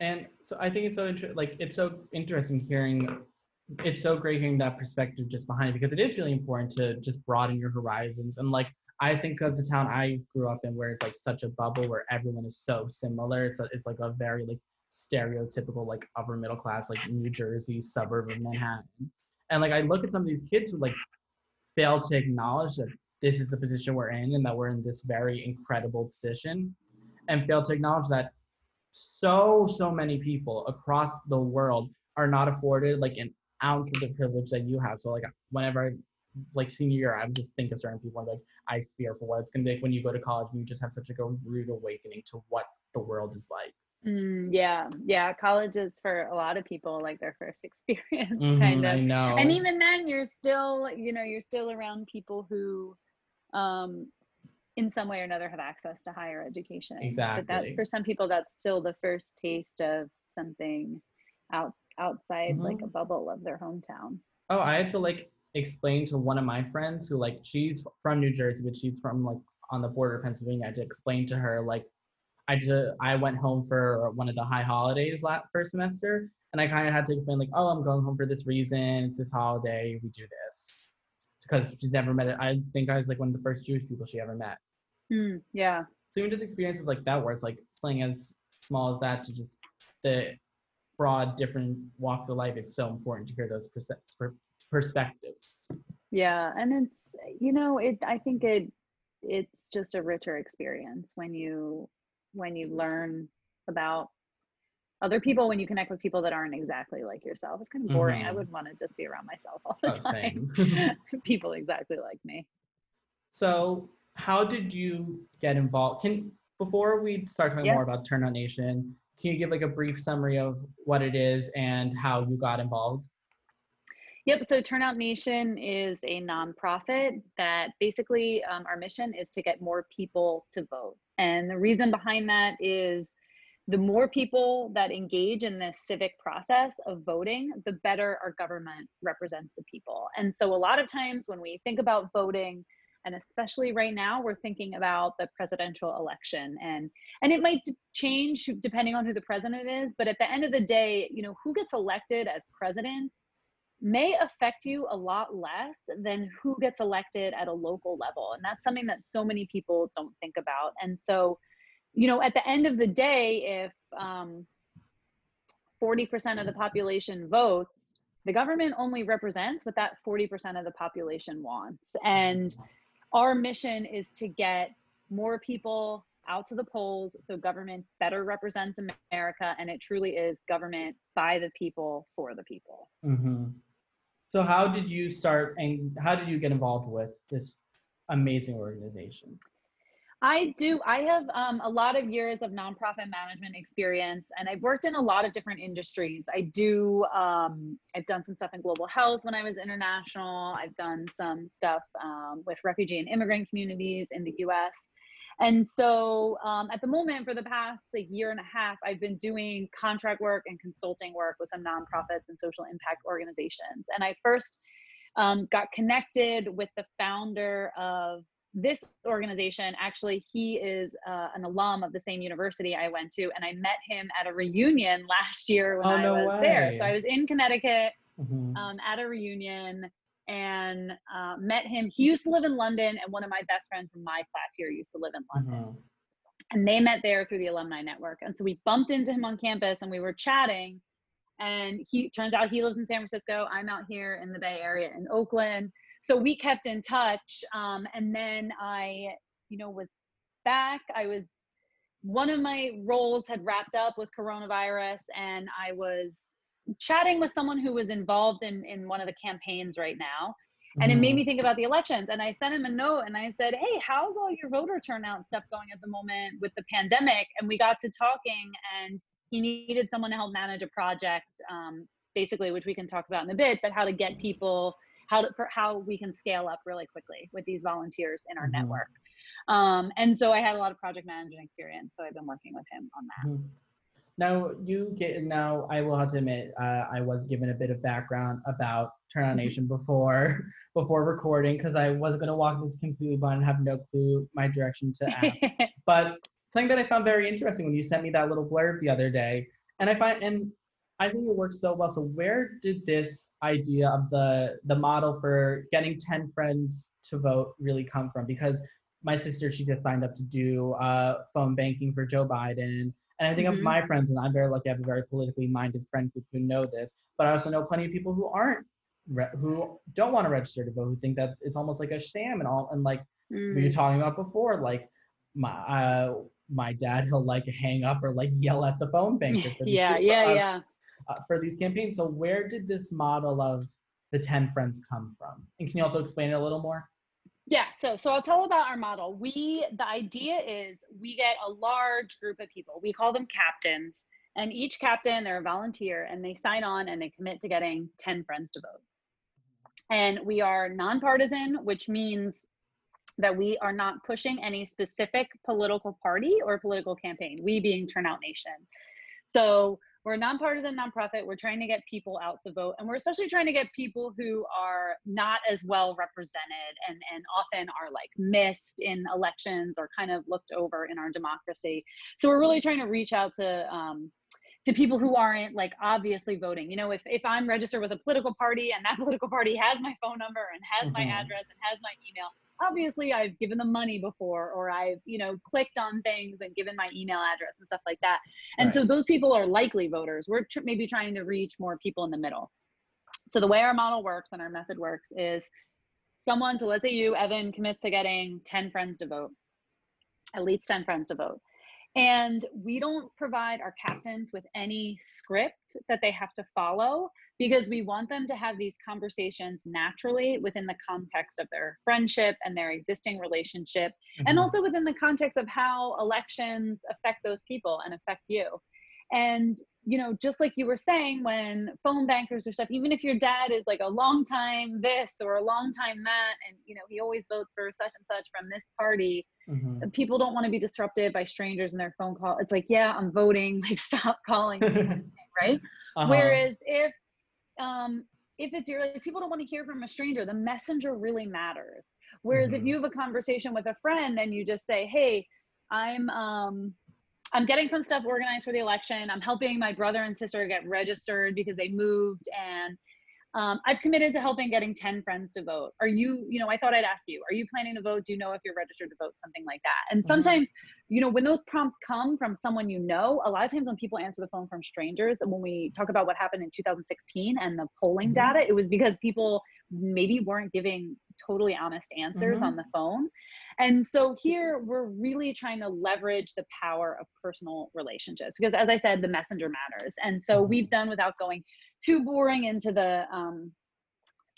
and so i think it's so inter- like it's so interesting hearing it's so great hearing that perspective just behind it because it is really important to just broaden your horizons and like I think of the town I grew up in where it's like such a bubble where everyone is so similar. It's a, it's like a very like stereotypical like upper middle class like New Jersey suburb of Manhattan. And like I look at some of these kids who like fail to acknowledge that this is the position we're in and that we're in this very incredible position and fail to acknowledge that so so many people across the world are not afforded like an ounce of the privilege that you have. So like whenever like senior year, I would just think of certain people and like I fear for what it's gonna be like when you go to college and you just have such like a rude awakening to what the world is like. Mm, yeah, yeah. College is for a lot of people like their first experience, Mhm, kind I of. know. And even then, you're still, you know, you're still around people who, um, in some way or another, have access to higher education. Exactly. But that for some people, that's still the first taste of something out outside like a bubble of their hometown. Oh, I had to like explain to one of my friends who like she's from New Jersey, but she's from like on the border of Pennsylvania. I had to explain to her like I just I went home for one of the high holidays last first semester, and I kind of had to explain like, oh, I'm going home for this reason. It's this holiday. We do this because she's never met it. I think I was like one of the first Jewish people she ever met. Mm, yeah. So even just experiences like that, where it's like something as small as that to just the broad different walks of life. It's so important to hear those perspectives. Yeah, and it's you know, it I think it it's just a richer experience when you when you learn about other people when you connect with people that aren't exactly like yourself. It's kind of boring. I Mhm. wouldn't want to just be around myself all the Oh, time. people exactly like me. So, how did you get involved? Can before we start talking Yeah. more about Turnout Nation, can you give like a brief summary of what it is and how you got involved? Yep. So Turnout Nation is a nonprofit that basically um, our mission is to get more people to vote. And the reason behind that is the more people that engage in this civic process of voting, the better our government represents the people. And so a lot of times when we think about voting, and especially right now, we're thinking about the presidential election and and it might change depending on who the president is but at the end of the day you know who gets elected as president may affect you a lot less than who gets elected at a local level. And that's something that so many people don't think about. And so, you know, at the end of the day, if um, 40% of the population votes, the government only represents what that 40% of the population wants. And our mission is to get more people out to the polls so government better represents America. And it truly is government by the people for the people. hmm So, how did you start and how did you get involved with this amazing organization? I do. I have um, a lot of years of nonprofit management experience, and I've worked in a lot of different industries. I do. Um, I've done some stuff in global health when I was international. I've done some stuff um, with refugee and immigrant communities in the U.S. And so, um, at the moment, for the past like year and a half, I've been doing contract work and consulting work with some nonprofits and social impact organizations. And I first um, got connected with the founder of this organization actually he is uh, an alum of the same university i went to and i met him at a reunion last year when Oh, i no was there so way. i was in connecticut Mhm. um, at a reunion and uh, met him. He used to live in london and one of my best friends from my class here used to live in london. Mhm. and they met there through the alumni network. And so we bumped into him on campus and we were chatting. And he turns out he lives in san francisco. I'm out here in the bay area in oakland. So we kept in touch um, and then i you know was back. I was one of my roles had wrapped up with coronavirus and i was chatting with someone who was involved in in one of the campaigns right now and it made Mhm. me think about the elections and i sent him a note and i said hey how's all your voter turnout stuff going at the moment with the pandemic and we got to talking and he needed someone to help manage a project um, basically which we can talk about in a bit but how to get people how to for how we can scale up really quickly with these volunteers in our Mhm. network um, and so i had a lot of project management experience so i've been working with him on that Mhm. Now you get now. I will have to admit, uh, I was given a bit of background about Turnout Mhm. Nation before before recording because I wasn't going to walk this completely blind and have no clue my direction to ask. but something that I found very interesting when you sent me that little blurb the other day, and I find and I think it works so well. So where did this idea of the the model for getting ten friends to vote really come from? Because my sister she just signed up to do uh, phone banking for Joe Biden, and I think of Mhm. my friends, and I'm very lucky. I have a very politically minded friend group who know this, but I also know plenty of people who aren't re- who don't want to register to vote, who think that it's almost like a sham and all, and like we were Mm. talking about before, like my uh, my dad, he'll like hang up or like yell at the phone bankers for these yeah people, yeah uh, yeah uh, for these campaigns. So where did this model of the 10 friends come from. And can you also explain it a little more? Yeah, so so I'll tell about our model. We the idea is we get a large group of people. We call them captains, and each captain they're a volunteer and they sign on and they commit to getting 10 friends to vote. And we are nonpartisan, which means that we are not pushing any specific political party or political campaign, we being Turnout Nation. So we're a nonpartisan nonprofit. We're trying to get people out to vote, and we're especially trying to get people who are not as well represented and, and often are like missed in elections or kind of looked over in our democracy. So we're really trying to reach out to um, to people who aren't like obviously voting. You know, if, if I'm registered with a political party and that political party has my phone number and has my Mhm. address and has my email, obviously I've given them money before or I've, you know, clicked on things and given my email address and stuff like that. And so those people are likely voters. We're tr- maybe trying to reach more people in the middle. So the way our model works and our method works is someone, so let's say you, Evan, commits to getting 10 friends to vote, at least 10 friends to vote. And we don't provide our captains with any script that they have to follow because we want them to have these conversations naturally within the context of their friendship and their existing relationship, and Mhm. also within the context of how elections affect those people and affect you. And, you know, just like you were saying, when phone bankers or stuff, even if your dad is like a long time this or a long time that, and, you know, he always votes for such and such from this party, Mhm. people don't want to be disrupted by strangers in their phone call. It's like, yeah, I'm voting. Like, stop calling, me," right? Uh-huh. Whereas if, um, if it's your like, people don't want to hear from a stranger, the messenger really matters. Whereas if Mhm. you have a conversation with a friend and you just say, hey, I'm um, I'm getting some stuff organized for the election. I'm helping my brother and sister get registered because they moved and um, I've committed to helping getting 10 friends to vote. Are you, you know, I thought I'd ask you, are you planning to vote? Do you know if you're registered to vote? Something like that. And Mhm. sometimes, you know, when those prompts come from someone you know, a lot of times when people answer the phone from strangers, and when we talk about what happened in 2016 and the polling Mhm. data, it was because people maybe weren't giving totally honest answers Mhm. on the phone. And so here we're really trying to leverage the power of personal relationships because, as I said, the messenger matters. And so Mhm. we've done without going too boring into the um,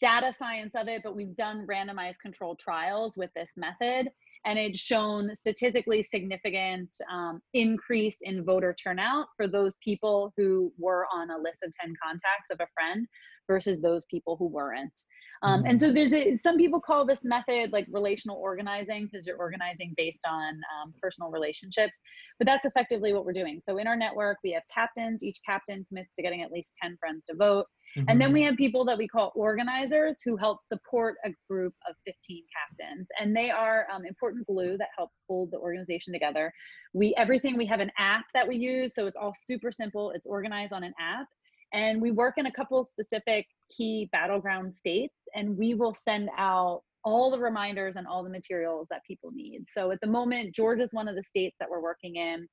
data science of it, but we've done randomized controlled trials with this method, and it's shown statistically significant um, increase in voter turnout for those people who were on a list of 10 contacts of a friend versus those people who weren't. Um, And so there's a, some people call this method like relational organizing because you're organizing based on um, personal relationships, but that's effectively what we're doing. So in our network, we have captains. Each captain commits to getting at least 10 friends to vote. And then we Mhm. have people that we call organizers who help support a group of 15 captains. And they are um, important glue that helps hold the organization together. We everything we have an app that we use, so it's all super simple. It's organized on an app. And we work in a couple specific key battleground states, and we will send out all the reminders and all the materials that people need. So at the moment, Georgia is one of the states that we're working in.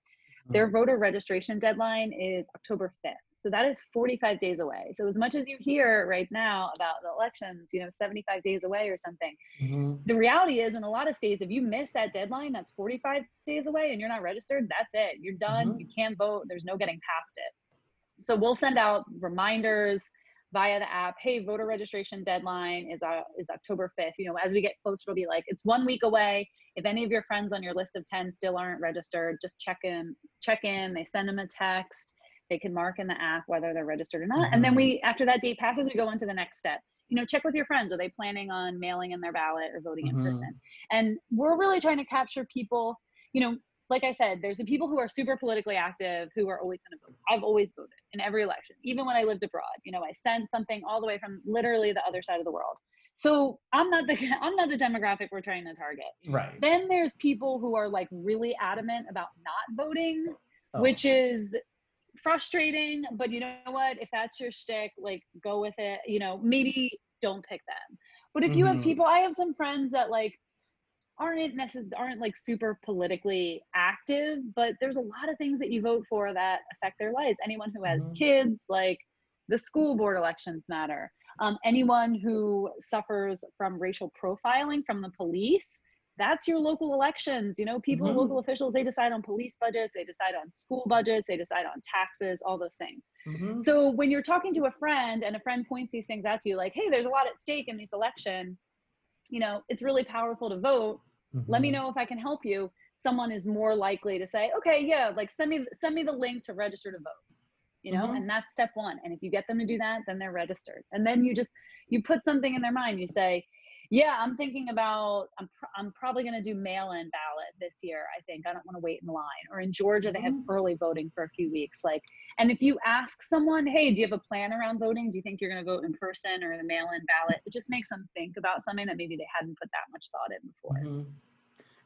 Their voter registration deadline is October 5th. So that is 45 days away. So as much as you hear right now about the elections, you know, 75 days away or something, Mhm. the reality is in a lot of states, if you miss that deadline, that's 45 days away and you're not registered, that's it. You're done. Mhm. You can't vote. There's no getting past it. So we'll send out reminders via the app. Hey, voter registration deadline is uh, is October 5th. You know, as we get closer, it'll be like it's one week away. If any of your friends on your list of 10 still aren't registered, just check in. Check in. They send them a text. They can mark in the app whether they're registered or not. And then Mhm. we, after that date passes, we go on to the next step. You know, check with your friends. Are they planning on mailing in their ballot or voting in Mhm. person? And we're really trying to capture people. You know, like I said, there's the people who are super politically active who are always going to vote. I've always voted in every election, even when I lived abroad. You know, I sent something all the way from literally the other side of the world. So I'm not the I'm not the demographic we're trying to target. Right. Then there's people who are like really adamant about not voting, Oh. which is frustrating. But you know what? If that's your shtick, like go with it. You know, maybe don't pick them. But if you have Mhm. people, I have some friends that like aren't necessarily aren't like super politically active, but there's a lot of things that you vote for that affect their lives. Anyone who has Mhm. kids, like the school board elections matter. Um, anyone who suffers from racial profiling from the police, that's your local elections. You know, people, Mhm. local officials, they decide on police budgets, they decide on school budgets, they decide on taxes, all those things. Mhm. So when you're talking to a friend and a friend points these things out to you, like, hey, there's a lot at stake in this election, you know, it's really powerful to vote. Let me Mhm. know if I can help you. Someone is more likely to say, okay, yeah, like send me send me the link to register to vote. You know, Mhm. and that's step one. And if you get them to do that, then they're registered. And then you just you put something in their mind. You say, yeah, I'm thinking about I'm pr- I'm probably going to do mail-in ballot this year. I think I don't want to wait in line. Or in Georgia, they have Mhm. early voting for a few weeks. Like, and if you ask someone, hey, do you have a plan around voting? Do you think you're going to vote in person or the mail-in ballot? It just makes them think about something that maybe they hadn't put that much thought in before. Mhm.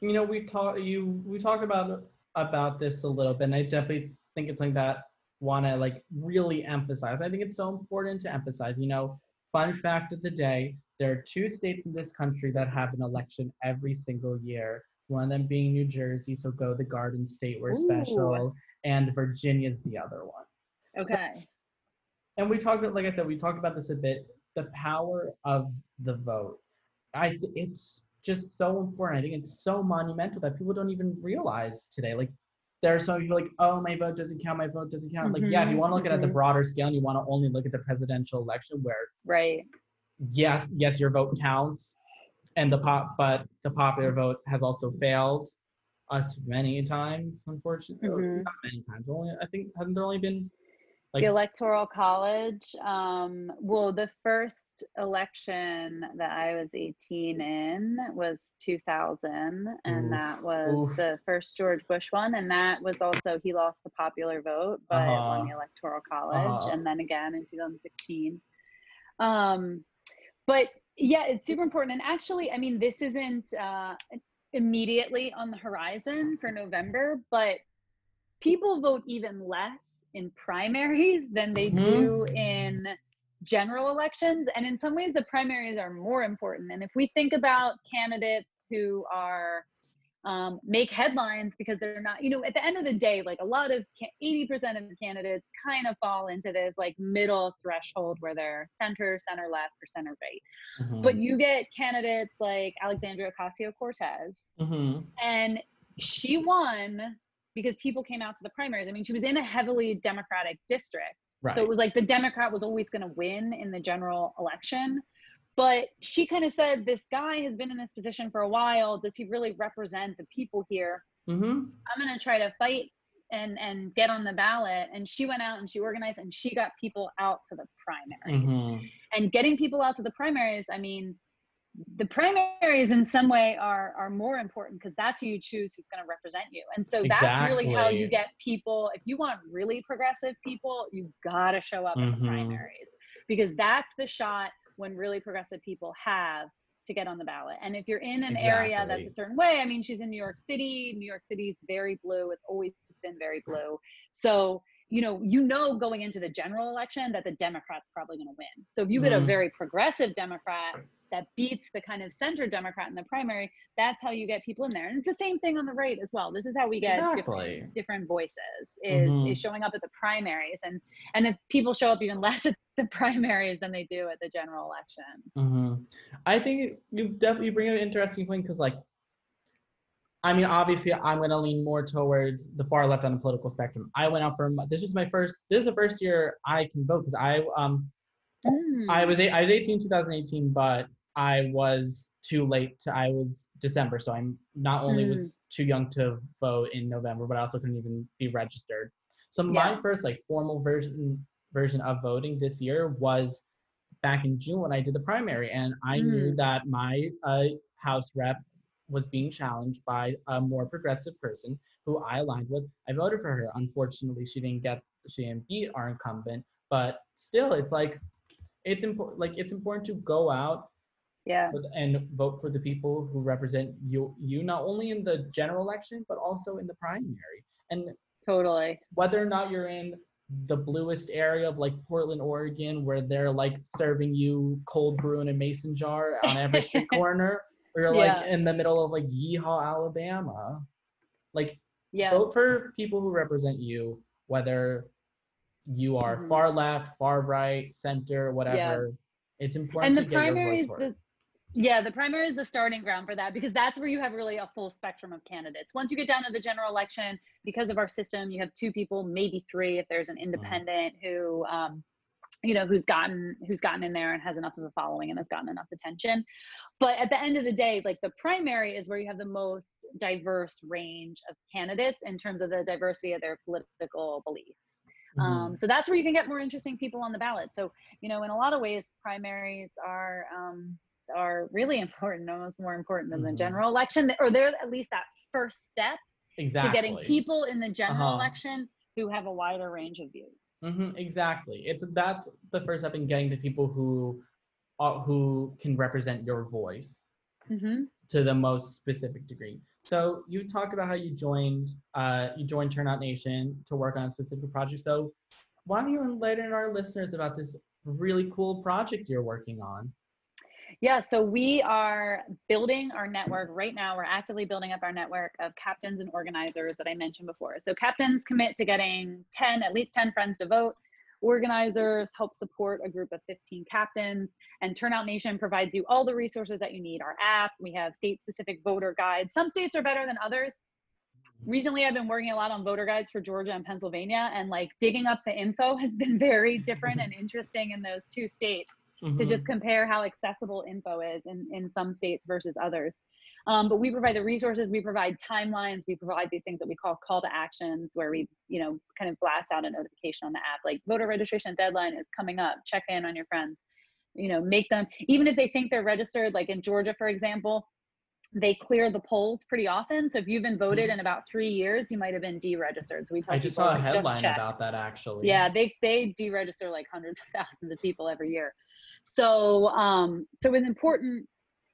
You know, we talked you we talked about about this a little bit, and I definitely think it's something that want to like really emphasize. I think it's so important to emphasize. You know, fun fact of the day: there are two states in this country that have an election every single year. One of them being New Jersey, so go the Garden State, we're Ooh. special, and Virginia's the other one. Okay. and we talked about like i said we talked about this a bit the power of the vote i it's just so important i think it's so monumental that people don't even realize today like there are some people like oh my vote doesn't count my vote doesn't count like yeah if you Mhm, want to look at it at the mhm. broader scale and you want to only look at the presidential election where right. Yes yes your vote counts and the pop but the popular vote has also failed us many times unfortunately or Mhm. not many times only i think hasn't there only been like the electoral college um well the first election that i was 18 in was 2000 and Oof, that was oof. the first george bush one and that was also he lost the popular vote but Uh-huh. won the electoral college Uh-huh. and then again in 2016 um but yeah it's super important and actually i mean this isn't uh immediately on the horizon for november but people vote even less in primaries than they Mhm. do in general elections. And in some ways, the primaries are more important. And if we think about candidates who are um, make headlines because they're not, you know, at the end of the day, like a lot of 80% of candidates kind of fall into this like middle threshold where they're center, center left, or center right. Mhm. But you get candidates like Alexandria Ocasio Cortez, Mhm. and she won because people came out to the primaries. I mean, she was in a heavily Democratic district. Right. So it was like the Democrat was always going to win in the general election. But she kind of said, This guy has been in this position for a while. Does he really represent the people here? mm-hmm. I'm going to try to fight and, and get on the ballot. And she went out and she organized and she got people out to the primaries. Mm-hmm. And getting people out to the primaries, I mean, the primaries in some way are are more important because that's who you choose who's going to represent you and so that's really how you get people if you want really progressive people you got to show up in Mhm. the primaries because that's the shot when really progressive people have to get on the ballot. And if you're in an area that's a certain way i mean she's in new york city new york city's very blue it's always been very blue. So you know you know going into the general election that the democrat's probably going to win so if you get a Mhm. very progressive democrat that beats the kind of center Democrat in the primary, that's how you get people in there. And it's the same thing on the right as well. This is how we get Exactly. different different voices is Mhm. is showing up at the primaries and and if people show up even less at the primaries than they do at the general election. Mm-hmm. I think you definitely bring up an interesting point because, like, I mean, obviously, I'm going to lean more towards the far left on the political spectrum. I went out for this was my first. This is the first year I can vote because I um I Mm. was I was 18 in 2018, but I was too late to I was December, so I'm not only Mm. was too young to vote in November, but I also couldn't even be registered. So my first like formal version version of voting this year was back in June when I did the primary, and I knew Mm. that my uh, House rep was being challenged by a more progressive person who I aligned with. I voted for her. Unfortunately, she didn't get she didn't beat our incumbent, but still, it's like it's important. Like it's important to go out yeah. with- and vote for the people who represent you. You not only in the general election, but also in the primary. And Totally. whether or not you're in the bluest area of like Portland, Oregon, where they're like serving you cold brew in a mason jar on every street corner, or you're like in the middle of like Yeehaw, Alabama. Like Yeah. vote for people who represent you, whether you are Mhm. far left, far right, center, whatever. Yeah. It's important and the to get your primaries voice the. Yeah, the primary is the starting ground for that because that's where you have really a full spectrum of candidates. Once you get down to the general election, because of our system, you have two people, maybe three, if there's an Mm. independent who, um, you know, who's gotten who's gotten in there and has enough of a following and has gotten enough attention. But at the end of the day, like the primary is where you have the most diverse range of candidates in terms of the diversity of their political beliefs. Mhm. Um, so that's where you can get more interesting people on the ballot. So you know, in a lot of ways, primaries are um, are really important, almost more important than Mhm. the general election, or they're at least that first step exactly. to getting people in the general Uh-huh. election who have a wider range of views. hmm exactly. It's that's the first step in getting the people who uh, who can represent your voice hmm to the most specific degree. So you talked about how you joined uh, you joined Turnout Nation to work on a specific project. So why don't you enlighten our listeners about this really cool project you're working on? Yeah, so we are building our network right now. We're actively building up our network of captains and organizers that I mentioned before. So captains commit to getting 10, at least 10 friends to vote. Organizers help support a group of 15 captains, and Turnout Nation provides you all the resources that you need. Our app, we have state-specific voter guides. Some states are better than others. Recently, I've been working a lot on voter guides for Georgia and Pennsylvania, and like digging up the info has been very different and interesting in those two states to Mhm. just compare how accessible info is in, in some states versus others. Um, but we provide the resources, we provide timelines, we provide these things that we call call to actions, where we, you know, kind of blast out a notification on the app, like voter registration deadline is coming up. Check in on your friends. You know, make them even if they think they're registered. Like in Georgia, for example, they clear the polls pretty often. So if you've been voted in about three years, you might have been deregistered. So we tell Mm-hmm. I just people, saw a like, headline about that actually. Yeah, they they deregister like hundreds of thousands of people every year. So um so it's important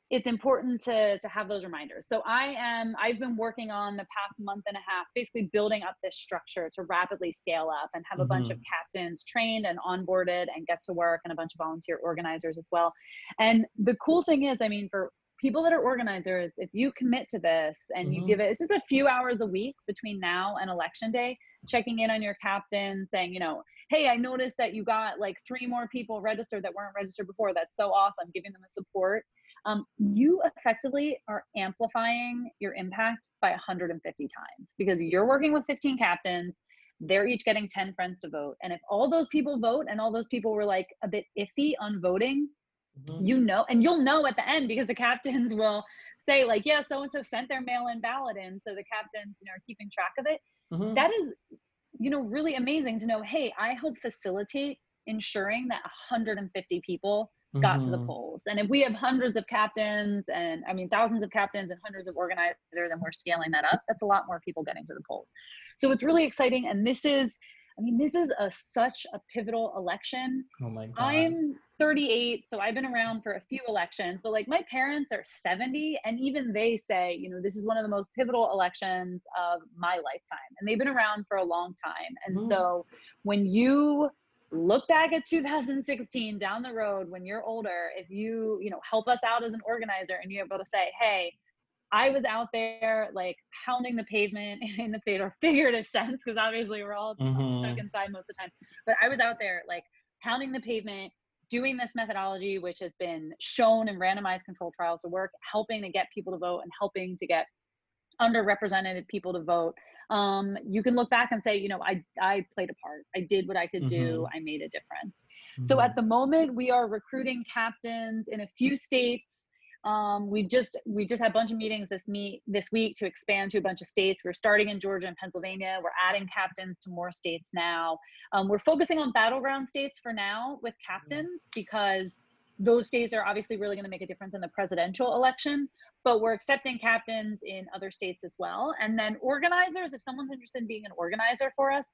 it's important to to have those reminders. So I am I've been working on the past month and a half basically building up this structure to rapidly scale up and have a bunch of captains trained and onboarded and get to work and a bunch of volunteer organizers as well. And the cool thing is, I mean for people that are organizers, if you commit to this and you Mhm. give it it's just a few hours a week between now and election day, checking in on your captain, saying, you know, hey, I noticed that you got like three more people registered that weren't registered before. That's so awesome. Giving them a support. Um, you effectively are amplifying your impact by 150 times because you're working with 15 captains. They're each getting 10 friends to vote. And if all those people vote and all those people were like a bit iffy on voting, Mhm. you know, and you'll know at the end because the captains will say, like, yeah, so and so sent their mail in ballot in. So the captains, you know, are keeping track of it Mhm. that is you know really amazing to know hey i help facilitate ensuring that 150 people got to the Mhm. polls and if we have hundreds of captains and i mean thousands of captains and hundreds of organizers and we're scaling that up that's a lot more people getting to the polls so it's really exciting and this is i mean this is a such a pivotal election Oh my god. I'm 38, so I've been around for a few elections, but like my parents are 70, and even they say, you know, this is one of the most pivotal elections of my lifetime. And they've been around for a long time. And Mhm. so when you look back at 2016 down the road when you're older, if you, you know, help us out as an organizer and you're able to say, hey, I was out there like pounding the pavement in the figurative figurative sense, because obviously we're all Mhm. stuck inside most of the time. But I was out there like pounding the pavement, doing this methodology, which has been shown in randomized control trials to work, helping to get people to vote and helping to get underrepresented people to vote. Um, you can look back and say, you know, I I played a part. I did what I could do. I made a difference. So Mhm. at the moment, we are recruiting captains in a few states. Um, we just we just had a bunch of meetings this meet this week to expand to a bunch of states. We're starting in Georgia and Pennsylvania. We're adding captains to more states now. Um, we're focusing on battleground states for now with captains because those states are obviously really going to make a difference in the presidential election. But we're accepting captains in other states as well. And then organizers, if someone's interested in being an organizer for us,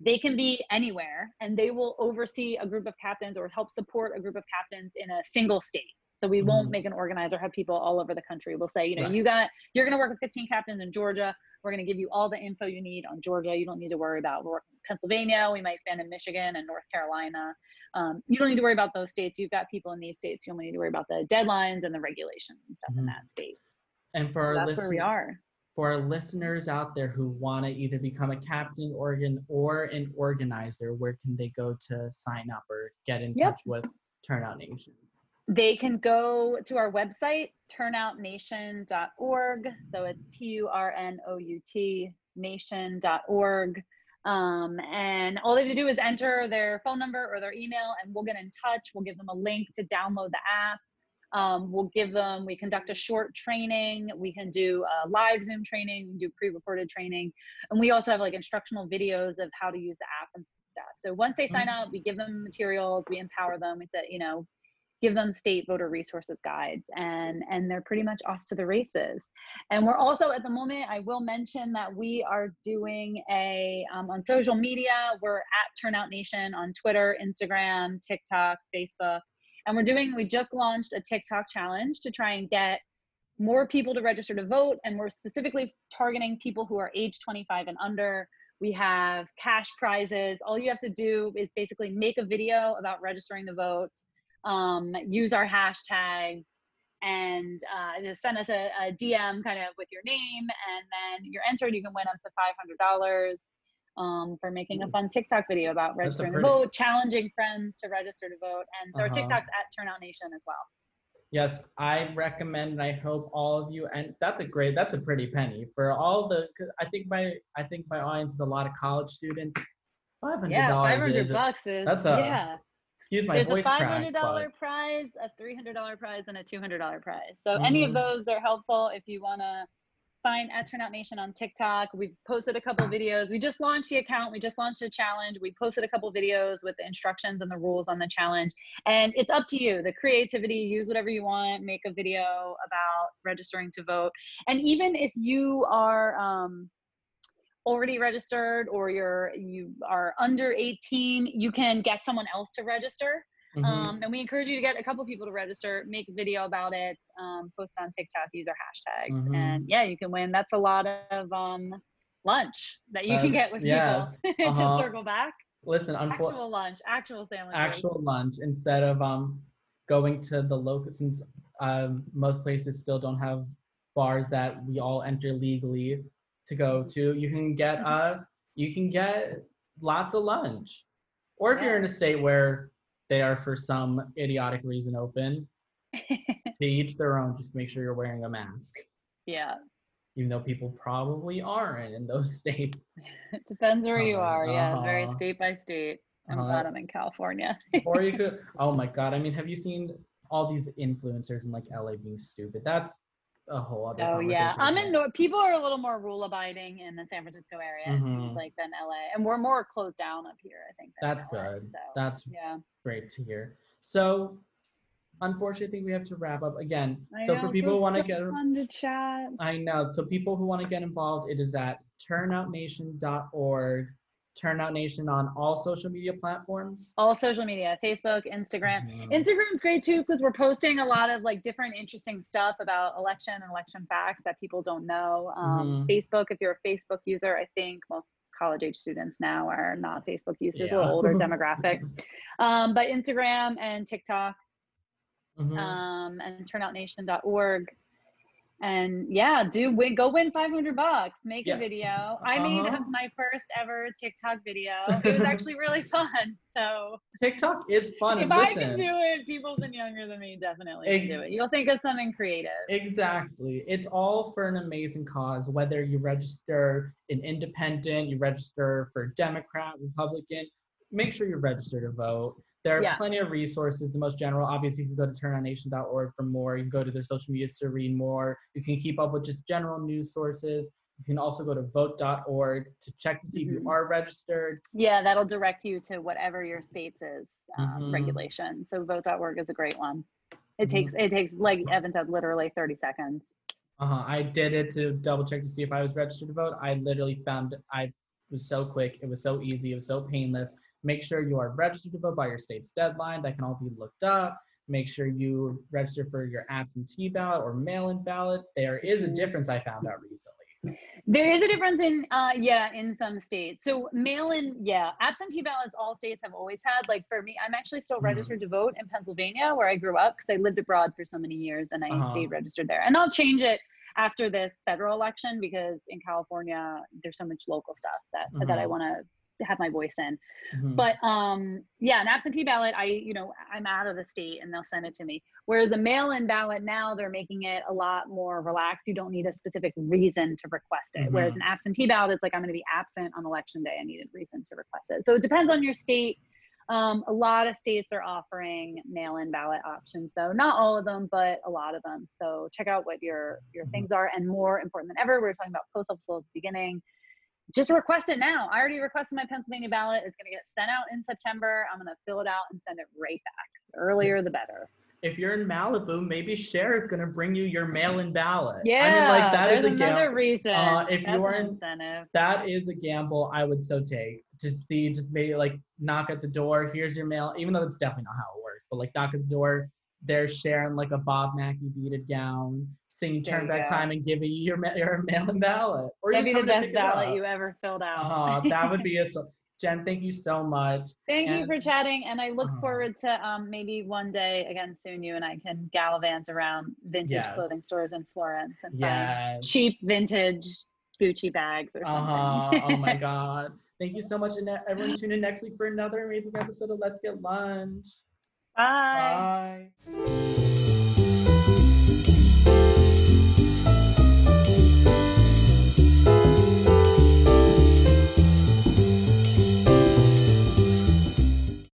they can be anywhere and they will oversee a group of captains or help support a group of captains in a single state. So we won't Mhm. make an organizer have people all over the country. We'll say, you know, Right. you got you're going to work with 15 captains in Georgia. We're going to give you all the info you need on Georgia. You don't need to worry about we're working in Pennsylvania. We might expand in Michigan and North Carolina. Um, you don't need to worry about those states. You've got people in these states. You only need to worry about the deadlines and the regulations and stuff in Mhm. that state. And for So our that's where we are. for our listeners out there who want to either become a captain organ or an organizer, where can they go to sign up or get in Yep. touch with Turnout Nation? They can go to our website, turnoutnation.org. So it's T U R N O U T nation.org. Um, and all they have to do is enter their phone number or their email, and we'll get in touch. We'll give them a link to download the app. Um, we'll give them, we conduct a short training. We can do a live Zoom training, we can do pre recorded training. And we also have like instructional videos of how to use the app and stuff. So once they sign up, we give them materials, we empower them. We said, you know, give them state voter resources guides and and they're pretty much off to the races. And we're also at the moment i will mention that we are doing a um, on social media we're at turnout nation on twitter instagram tiktok facebook and we're doing we just launched a tiktok challenge to try and get more people to register to vote and we're specifically targeting people who are age 25 and under. We have cash prizes. All you have to do is basically make a video about registering to vote um, use our hashtags and uh, just send us a, a, DM kind of with your name, and then you're entered. You can win up to five hundred dollars um, for making a fun TikTok video about registering to vote, challenging friends to register to vote, and so uh-huh. our TikTok's at Turnout Nation as well. Yes, I recommend and I hope all of you and that's a great that's a pretty penny for all the I think my I think my audience is a lot of college students. Five hundred dollars. Yeah, five hundred bucks is that's a yeah excuse my There's voice a $500 crack, prize, a $300 prize, and a $200 prize. So mm-hmm. any of mm-hmm. those are helpful if you want to find at Turnout Nation on TikTok. We've posted a couple videos. We just launched the account. We just launched a challenge. We posted a couple videos with the instructions and the rules on the challenge. And it's up to you. The creativity, use whatever you want, make a video about registering to vote. And even if you are um, already registered or you're you are under 18 you can get someone else to register mm-hmm. um, and we encourage you to get a couple people to register make a video about it um, post on tiktok use our hashtags mm-hmm. and yeah you can win that's a lot of um, lunch that you can get with yes. people uh-huh. just circle back listen actual lunch actual sandwich actual lunch instead of um going to the local since um, most places still don't have bars that we all enter legally to go to. You can get mm-hmm. uh you can get lots of lunch. Or if you're in a state where they are for some idiotic reason open, to each their own, just make sure you're wearing a mask. Yeah. Even though people probably aren't in those states. It depends where uh, you are. Uh-huh. Yeah, very state by state. I'm uh-huh. glad I'm in California. or you could oh my god. I mean, have you seen all these influencers in like LA being stupid? That's a whole other. Oh yeah, I'm in. People are a little more rule abiding in the San Francisco area. Mm-hmm. Mm-hmm. like than LA, and we're more closed down up here. I think. That's LA, good. So, That's yeah. Great to hear. So, unfortunately, I think we have to wrap up again. I so know, for people who want to get on the chat. I know. So people who want to get involved, it is at turnoutnation.org Turnout Nation on all social media platforms? All social media, Facebook, Instagram. Mm-hmm. Instagram's great too because we're posting a lot of like different interesting stuff about election and election facts that people don't know. Um, mm-hmm. Facebook, if you're a Facebook user, I think most college age students now are not Facebook users, yeah. a little older demographic. Um, but Instagram and TikTok mm-hmm. um, and turnoutnation.org and yeah, do win, go win 500 bucks, make yeah. a video. I uh-huh. made my first ever TikTok video. It was actually really fun. So TikTok is fun. If I can do it, people even younger than me definitely can do it. You'll think of something creative. Exactly. It's all for an amazing cause, whether you register an independent, you register for Democrat, Republican, make sure you're registered to vote. There are yeah. plenty of resources. The most general, obviously, you can go to turnoutnation.org for more. You can go to their social media to read more. You can keep up with just general news sources. You can also go to vote.org to check to see mm-hmm. if you mm-hmm. are registered. Yeah, that'll direct you to whatever your state's is um, mm-hmm. regulation. So vote.org is a great one. It mm-hmm. takes it takes like Evan said, literally 30 seconds. Uh-huh. I did it to double check to see if I was registered to vote. I literally found I was so quick. It was so easy. It was so painless. Make sure you are registered to vote by your state's deadline. That can all be looked up. Make sure you register for your absentee ballot or mail-in ballot. There is a mm-hmm. difference I found out recently. There is a difference in, uh, yeah, in some states. So mail-in, yeah, absentee ballots, all states have always had. Like for me, I'm actually still mm-hmm. registered mm-hmm. to vote in Pennsylvania, where I grew up, because I lived abroad for so many years, and I uh-huh. stayed registered there. And I'll change it after this federal election because in California, there's so much local stuff that mm-hmm. that I mm-hmm. want to have my voice in. Mhm. But um, yeah, an absentee ballot, I, you know, I'm out of the state and they'll send it to me. Whereas a mail-in ballot now they're making it a lot more relaxed. You don't need a specific reason to request it. Whereas Mhm. an absentee ballot, it's like I'm going to be absent on election day. I need a reason to request it. So it depends on your state. Um, a lot of states are offering mail-in ballot options, though not all of them, but a lot of them. So check out what your your Mhm. things are, and more important than ever, we were talking about post office at the beginning just request it now. I already requested my Pennsylvania ballot. It's going to get sent out in September. I'm going to fill it out and send it right back. The earlier, the better. if you're in Malibu, maybe Cher is gonna bring you your mail-in ballot. Yeah, I mean, like that is a another gamble. reason. Uh, if That's you're in- incentive. That is a gamble I would so take to see just maybe like knock at the door. Here's your mail, even though it's definitely not how it works. But like knock at the door, there's Cher in like a Bob Mackie beaded gown, singing There "Turn you Back. Time" and giving you your your mail-in ballot. Or That'd be the best ballot you ever filled out. Uh, that would be a. Jenn, thank you so much. Thank you for chatting, and I look Uh-huh. forward to um, maybe one day again soon. You and I can gallivant around vintage Yes. clothing stores in Florence and find cheap vintage Gucci bags or Uh something. huh. Oh my God. Thank you so much, and everyone tune in next week for another amazing episode of Let's Get Lunch. Bye. Bye.